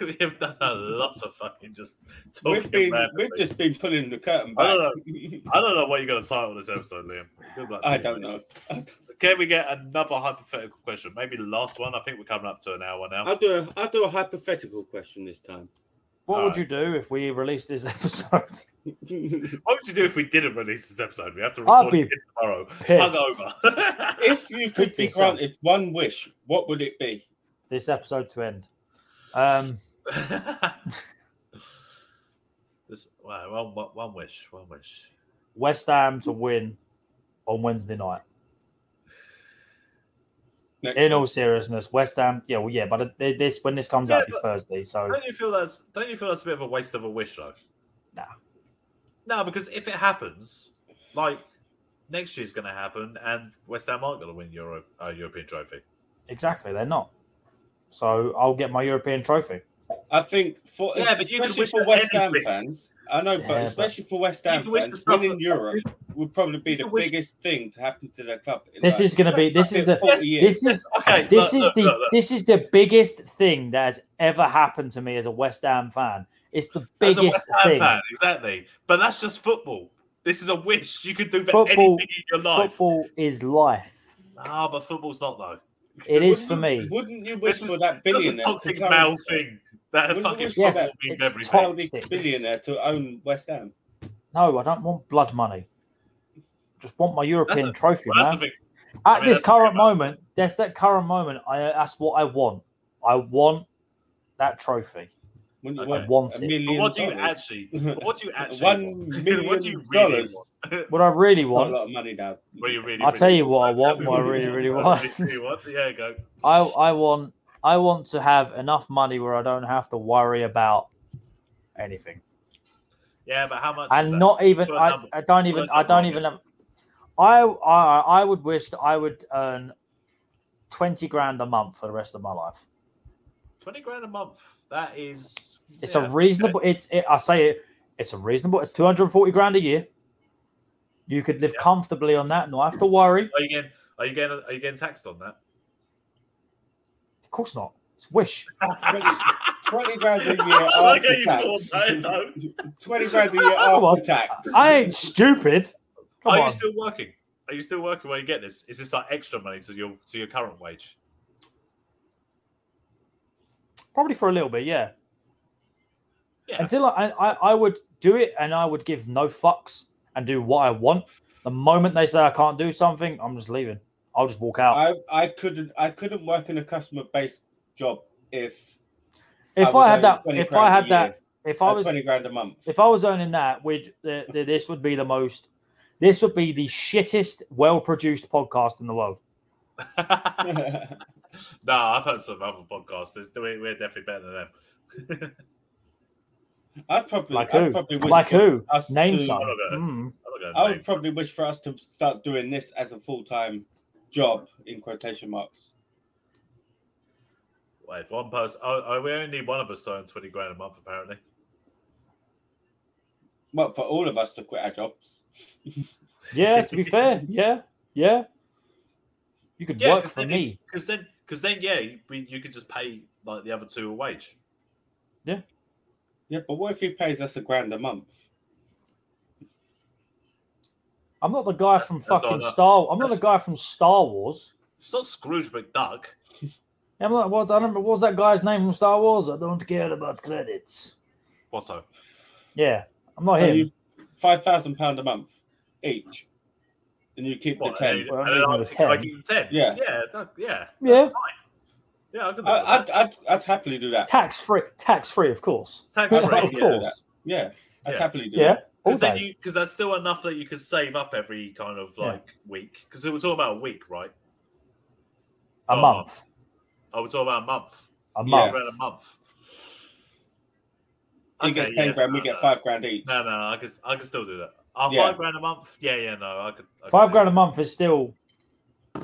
we have done a lot of fucking just talking. We've been, we've just been pulling the curtain I back. don't I don't know what you're going to title this episode, Liam. Good luck to I you. don't know. Can we get another hypothetical question? Maybe the last one. I think we're coming up to an hour now. I'll do a I'll do a hypothetical question this time. What would Alright. you do if we released this (laughs) episode? What would you do if we didn't release this episode? We have to record it tomorrow. pissed. Hungover. (laughs) if you could be granted one wish, what would it be? this episode to end. Um, (laughs) this, wow, one, one wish. One wish. West Ham to win on Wednesday night. Next In one. all seriousness, West Ham. Yeah, well, yeah, but this when this comes Yeah, out, it'll be Thursday. So Don't you feel that's don't you feel that's a bit of a waste of a wish though? Nah. No, because if it happens, like next year's going to happen, and West Ham aren't going to win Euro uh, European trophy. exactly, they're not. So I'll get my European trophy. I think for Yeah, but you could especially wish for for West Ham fans, I know, Yeah, but but- especially for West Ham can wish for fans, stuff winning that- Europe would probably be the can wish- biggest thing to happen to their club. in This like is going to be. This is the. 40 years. This is Okay, this look, is look, the look, look. this is the biggest thing that has ever happened to me as a West Ham fan. It's the As a biggest West Ham thing. fan, exactly. But that's just football. This is a wish you could do for Football- anything in your life. Football is life. Ah, but football's not though. It is for me. Wouldn't you wish This is for that That's a billionaire? to toxic come- male thing. That Wouldn't you fucking wish football for Yes, means it's everything. Toxic. billionaire to own West Ham. No, I don't want blood money. Just want my European a- trophy, Well, that's man. the thing. At I mean, this that's the thing current about- moment, that's that current moment. I that's what I want. I want that trophy. Wouldn't Okay. I want a it. But million what do you dollars? actually? What do you (laughs) actually? One want? (laughs) what do you really dollars. want? What I really It's not a want, lot of money now. What do you really? I'll really tell you what I want, what I you really, really What want. (laughs) you want. Yeah, go. I I want I want to have enough money where I don't have to worry about anything, Yeah, but how much? is and that? not even Put a I, number- I don't even I don't even have. I I I would wish that I would earn twenty grand a month for the rest of my life. Twenty grand a month. That is. It's yeah, a reasonable. okay. It's it, I say it. It's a reasonable. It's two hundred and forty grand a year. You could live Yeah. comfortably on that, and not have to worry. Are you getting? Are you getting? Are you getting taxed on that? Of course not. It's wish. (laughs) 20, 20 grand a year (laughs) I like how after thought that, tax. (laughs) 20 grand a year Come on. after tax. I ain't stupid. Come Are on. you still working? Are you still working where you get this? Is this like extra money to your to your current wage? Probably for a little bit, yeah. Yeah. Until I, I, I would do it and I would give no fucks and do what I want. The moment they say I can't do something, I'm just leaving. I'll just walk out. I, I couldn't I couldn't work in a customer based job if if was I, had that, if I had that, if I uh, was, twenty grand a month. if I was earning that, which the, the, this would be the most, this would be the shittest, well produced podcast in the world. (laughs) no, I've had some other podcasts. We're, we're definitely better than them. (laughs) I'd probably Like I'd probably wish Like for who? us Name to- some. I'm gonna- Mm. I'm not gonna I would probably wish for us to start doing this as a full time job in quotation marks. Wait, if one person, oh, oh, we only need one of us to earn 20 grand a month, apparently. Well, for all of us to quit our jobs. (laughs) Yeah, to be fair, yeah, yeah. You could Yeah, work 'cause for then me. Because then, because then, yeah, we, you could just pay like the other two a wage. Yeah, yeah, but what if he pays us a grand a month? I'm not the guy from That's fucking enough. Star. I'm not the guy from Star Wars. It's not Scrooge McDuck. (laughs) I'm not. What I remember. What was that guy's name from Star Wars? I don't care about credits. Whatso? Yeah, I'm not So him. you five thousand pound a month each, and you keep What? the ten. And, Well, and I'm then I'll using take- I the you 10. Yeah. Yeah. That, yeah. Yeah. fine. Yeah, I could do I, that. I'd, I'd I'd happily do that. Tax free. Tax free, of course. Tax free, of yeah. course. Yeah, I'd Yeah. happily do Yeah. that. All Because then you, because that's still enough that you can save up every kind of Yeah. like week. Because we're talking about a week, right? A Oh, month. Oh, we're talking about a month. A Yeah. month. Around a month. He gets ten yes, grand, we get no. five grand each. No, no, no, I could, I could still do that. Oh, Yeah. five grand a month? Yeah, yeah, no, I could. I could Five do grand a month is still. You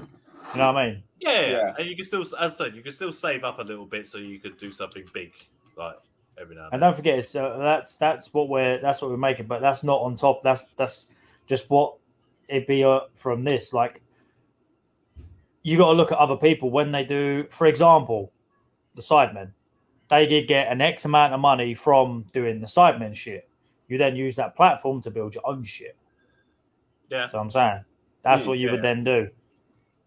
know what I mean? Yeah, yeah, Yeah. and you can still, as I said, you can still save up a little bit so you could do something big, like every now and And then. don't forget, it's, uh, that's that's what we're that's what we're making, but that's not on top. That's that's just what it'd be uh, from this. Like you got to look at other people when they do. For example, the sidemen, they did get an X amount of money from doing the sidemen shit. You then use that platform to build your own shit. Yeah, So I'm saying that's Mm, what you yeah. would then do.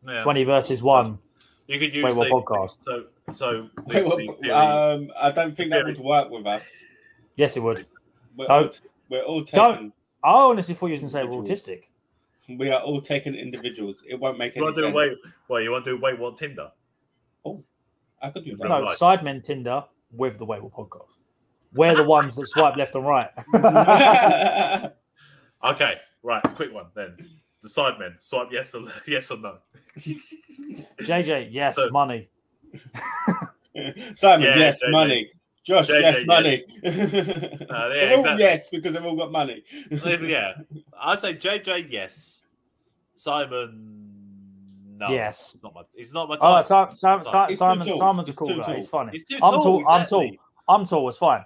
yeah. Twenty versus one. You could use Wait, what the- podcast? So, so Wait, the- the um, I don't think that would work with us. Yes, it would. We're, Don't. all, we're all Don't. I honestly thought you was going to say we're autistic. We are all taken individuals. It won't make you any want to do sense. wait? Wait, you want to do wait? What Tinder? Oh, I could do No. that. No, Right. Sidemen Tinder with the Wait What podcast. We're the ones that swipe left and right. (laughs) Okay, right. Quick one then. The sidemen swipe yes or (laughs) yes or no. JJ, yes, So- money. Simon, Yeah, yes, JJ. money. Josh, JJ, yes, yes. money. Uh, yeah, (laughs) They're all yes because they've all got money. yeah, I'd say JJ yes. Simon no. Yes. it's not my. He's not my Oh, type. Simon, Simon, He's too Simon. Simon's a cool guy. tall. He's funny. He's too I'm tall. tall. I'm tall. I'm tall. It's fine.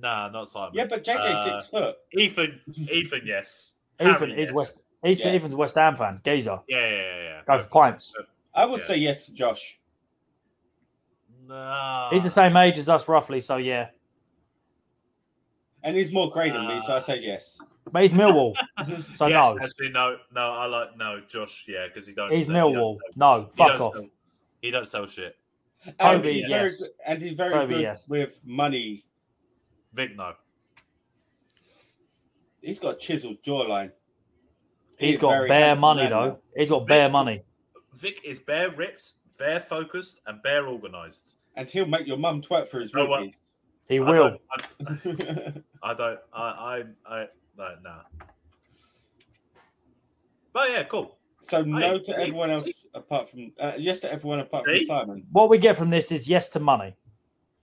Nah, not Simon. Yeah, but JJ Uh, six foot. Ethan. Ethan, yes. Ethan Harry, is yes. West. He's Yeah. Ethan's West Ham fan. Geezer. Yeah, yeah, yeah. yeah. Go for pints. I would yeah. say yes to Josh. Nah. He's the same age as us, roughly. So yeah, And he's more grey than me, so I say yes. But he's Millwall. So (laughs) yes, no, actually, no, no. I like no Josh. Yeah, because he don't. he's he don't Millwall. No, he fuck don't off. sell- he don't sell shit. and Tobi, he's very yes. good, and he's very Tobi, good yes. with money. Vikk, no. He's got chiseled jawline. He's He's got bare money man though. now. He's got bare money. Vikk is bare ripped, bare focused, and bare organized. And he'll make your mum twerk for his well. rupees. He I will. don't- I, I don't. I. I. I no. Nah. But yeah, cool. so no Hey, to see- everyone else see- apart from uh, yes to everyone apart See? from Simon. What we get from this is yes to money.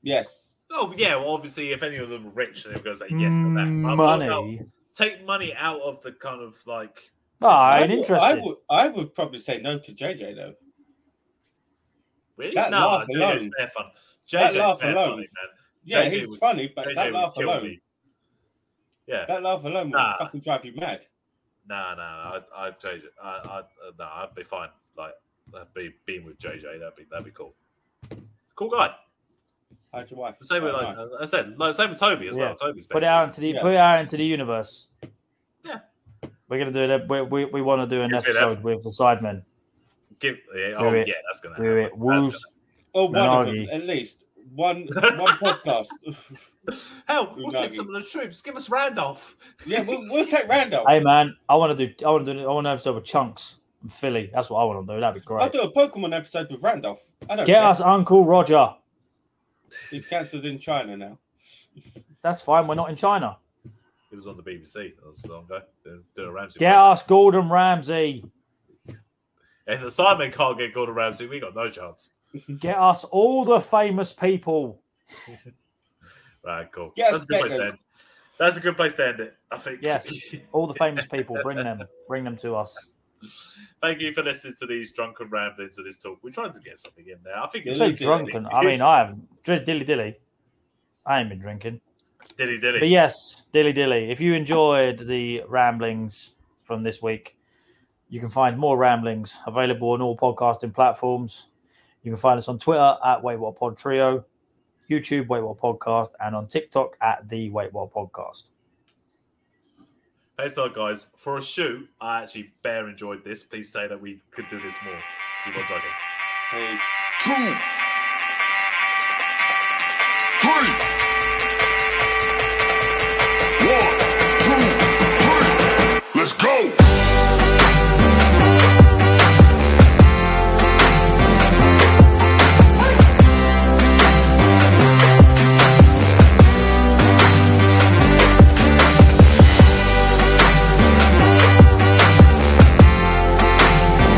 Yes. Oh yeah. Well, obviously, if any of them are rich, then they're going to say yes to that. But what about- money. take money out of the kind of like. Oh, I ain't would- interested. I would, I would probably say no to JJ though. Really? That no, laugh JJ's alone. bare fun. That laugh bare alone. funny, man. Yeah, JJ he's would- funny, but JJ that laugh alone, me. Yeah. that laugh alone would Nah. fucking drive you mad. Nah, nah, I'd, I'd change it. I, I, uh, nah, I'd be fine. Like, I'd be being with JJ. That'd be, that'd be cool. Cool guy. How'd your wife? The same with, Oh, like, nice. I said, like, same with Tobi as Yeah. well. Tobi's Put it out into the Yeah. put it out into the universe. Yeah. We're gonna do it. We, we, we want to do an Yes, episode with the Sidemen. Give, yeah, oh, Wait, yeah, that's gonna wait, happen. wait, That's Woos. Or one of them, at least one one podcast. (laughs) Hell, we'll Unagi. take some of the troops. Give us Randolph. Yeah, we'll, we'll take Randolph. Hey man, I want to do. I want to do. I want to episode with Chunkz and Filly. That's what I want to do. That'd be great. I'll do a Pokemon episode with Randolph. I don't Get care. us Uncle Roger. He's cancelled in China now. That's fine. We're not in China. It was on the BBC. That was so long ago. Doing, doing a Ramsay. Get us Gordon Ramsay. If the Simon can't get Gordon Ramsay, we got no chance. (laughs) Get us all the famous people. (laughs) Right, cool. Yes, That's a good place to end. That's a good place to end it. I think. Yes. (laughs) All the famous people. Bring them. Bring them to us. Thank you for listening to these drunken ramblings of this talk. We tried to get something in there. I think it's So drunken. I mean, I haven't. Dr- Dilly dilly. I ain't been drinking. dilly dilly. But yes, dilly dilly. If you enjoyed the ramblings from this week, you can find more ramblings available on all podcasting platforms. You can find us on Twitter at Wait What Pod Trio, YouTube Wait What Podcast, and on TikTok at the Wait What Podcast. Thanks a lot, guys. For a shoot, I actually bare enjoyed this. Please say that we could do this more. Keep on judging. Hey. two, three.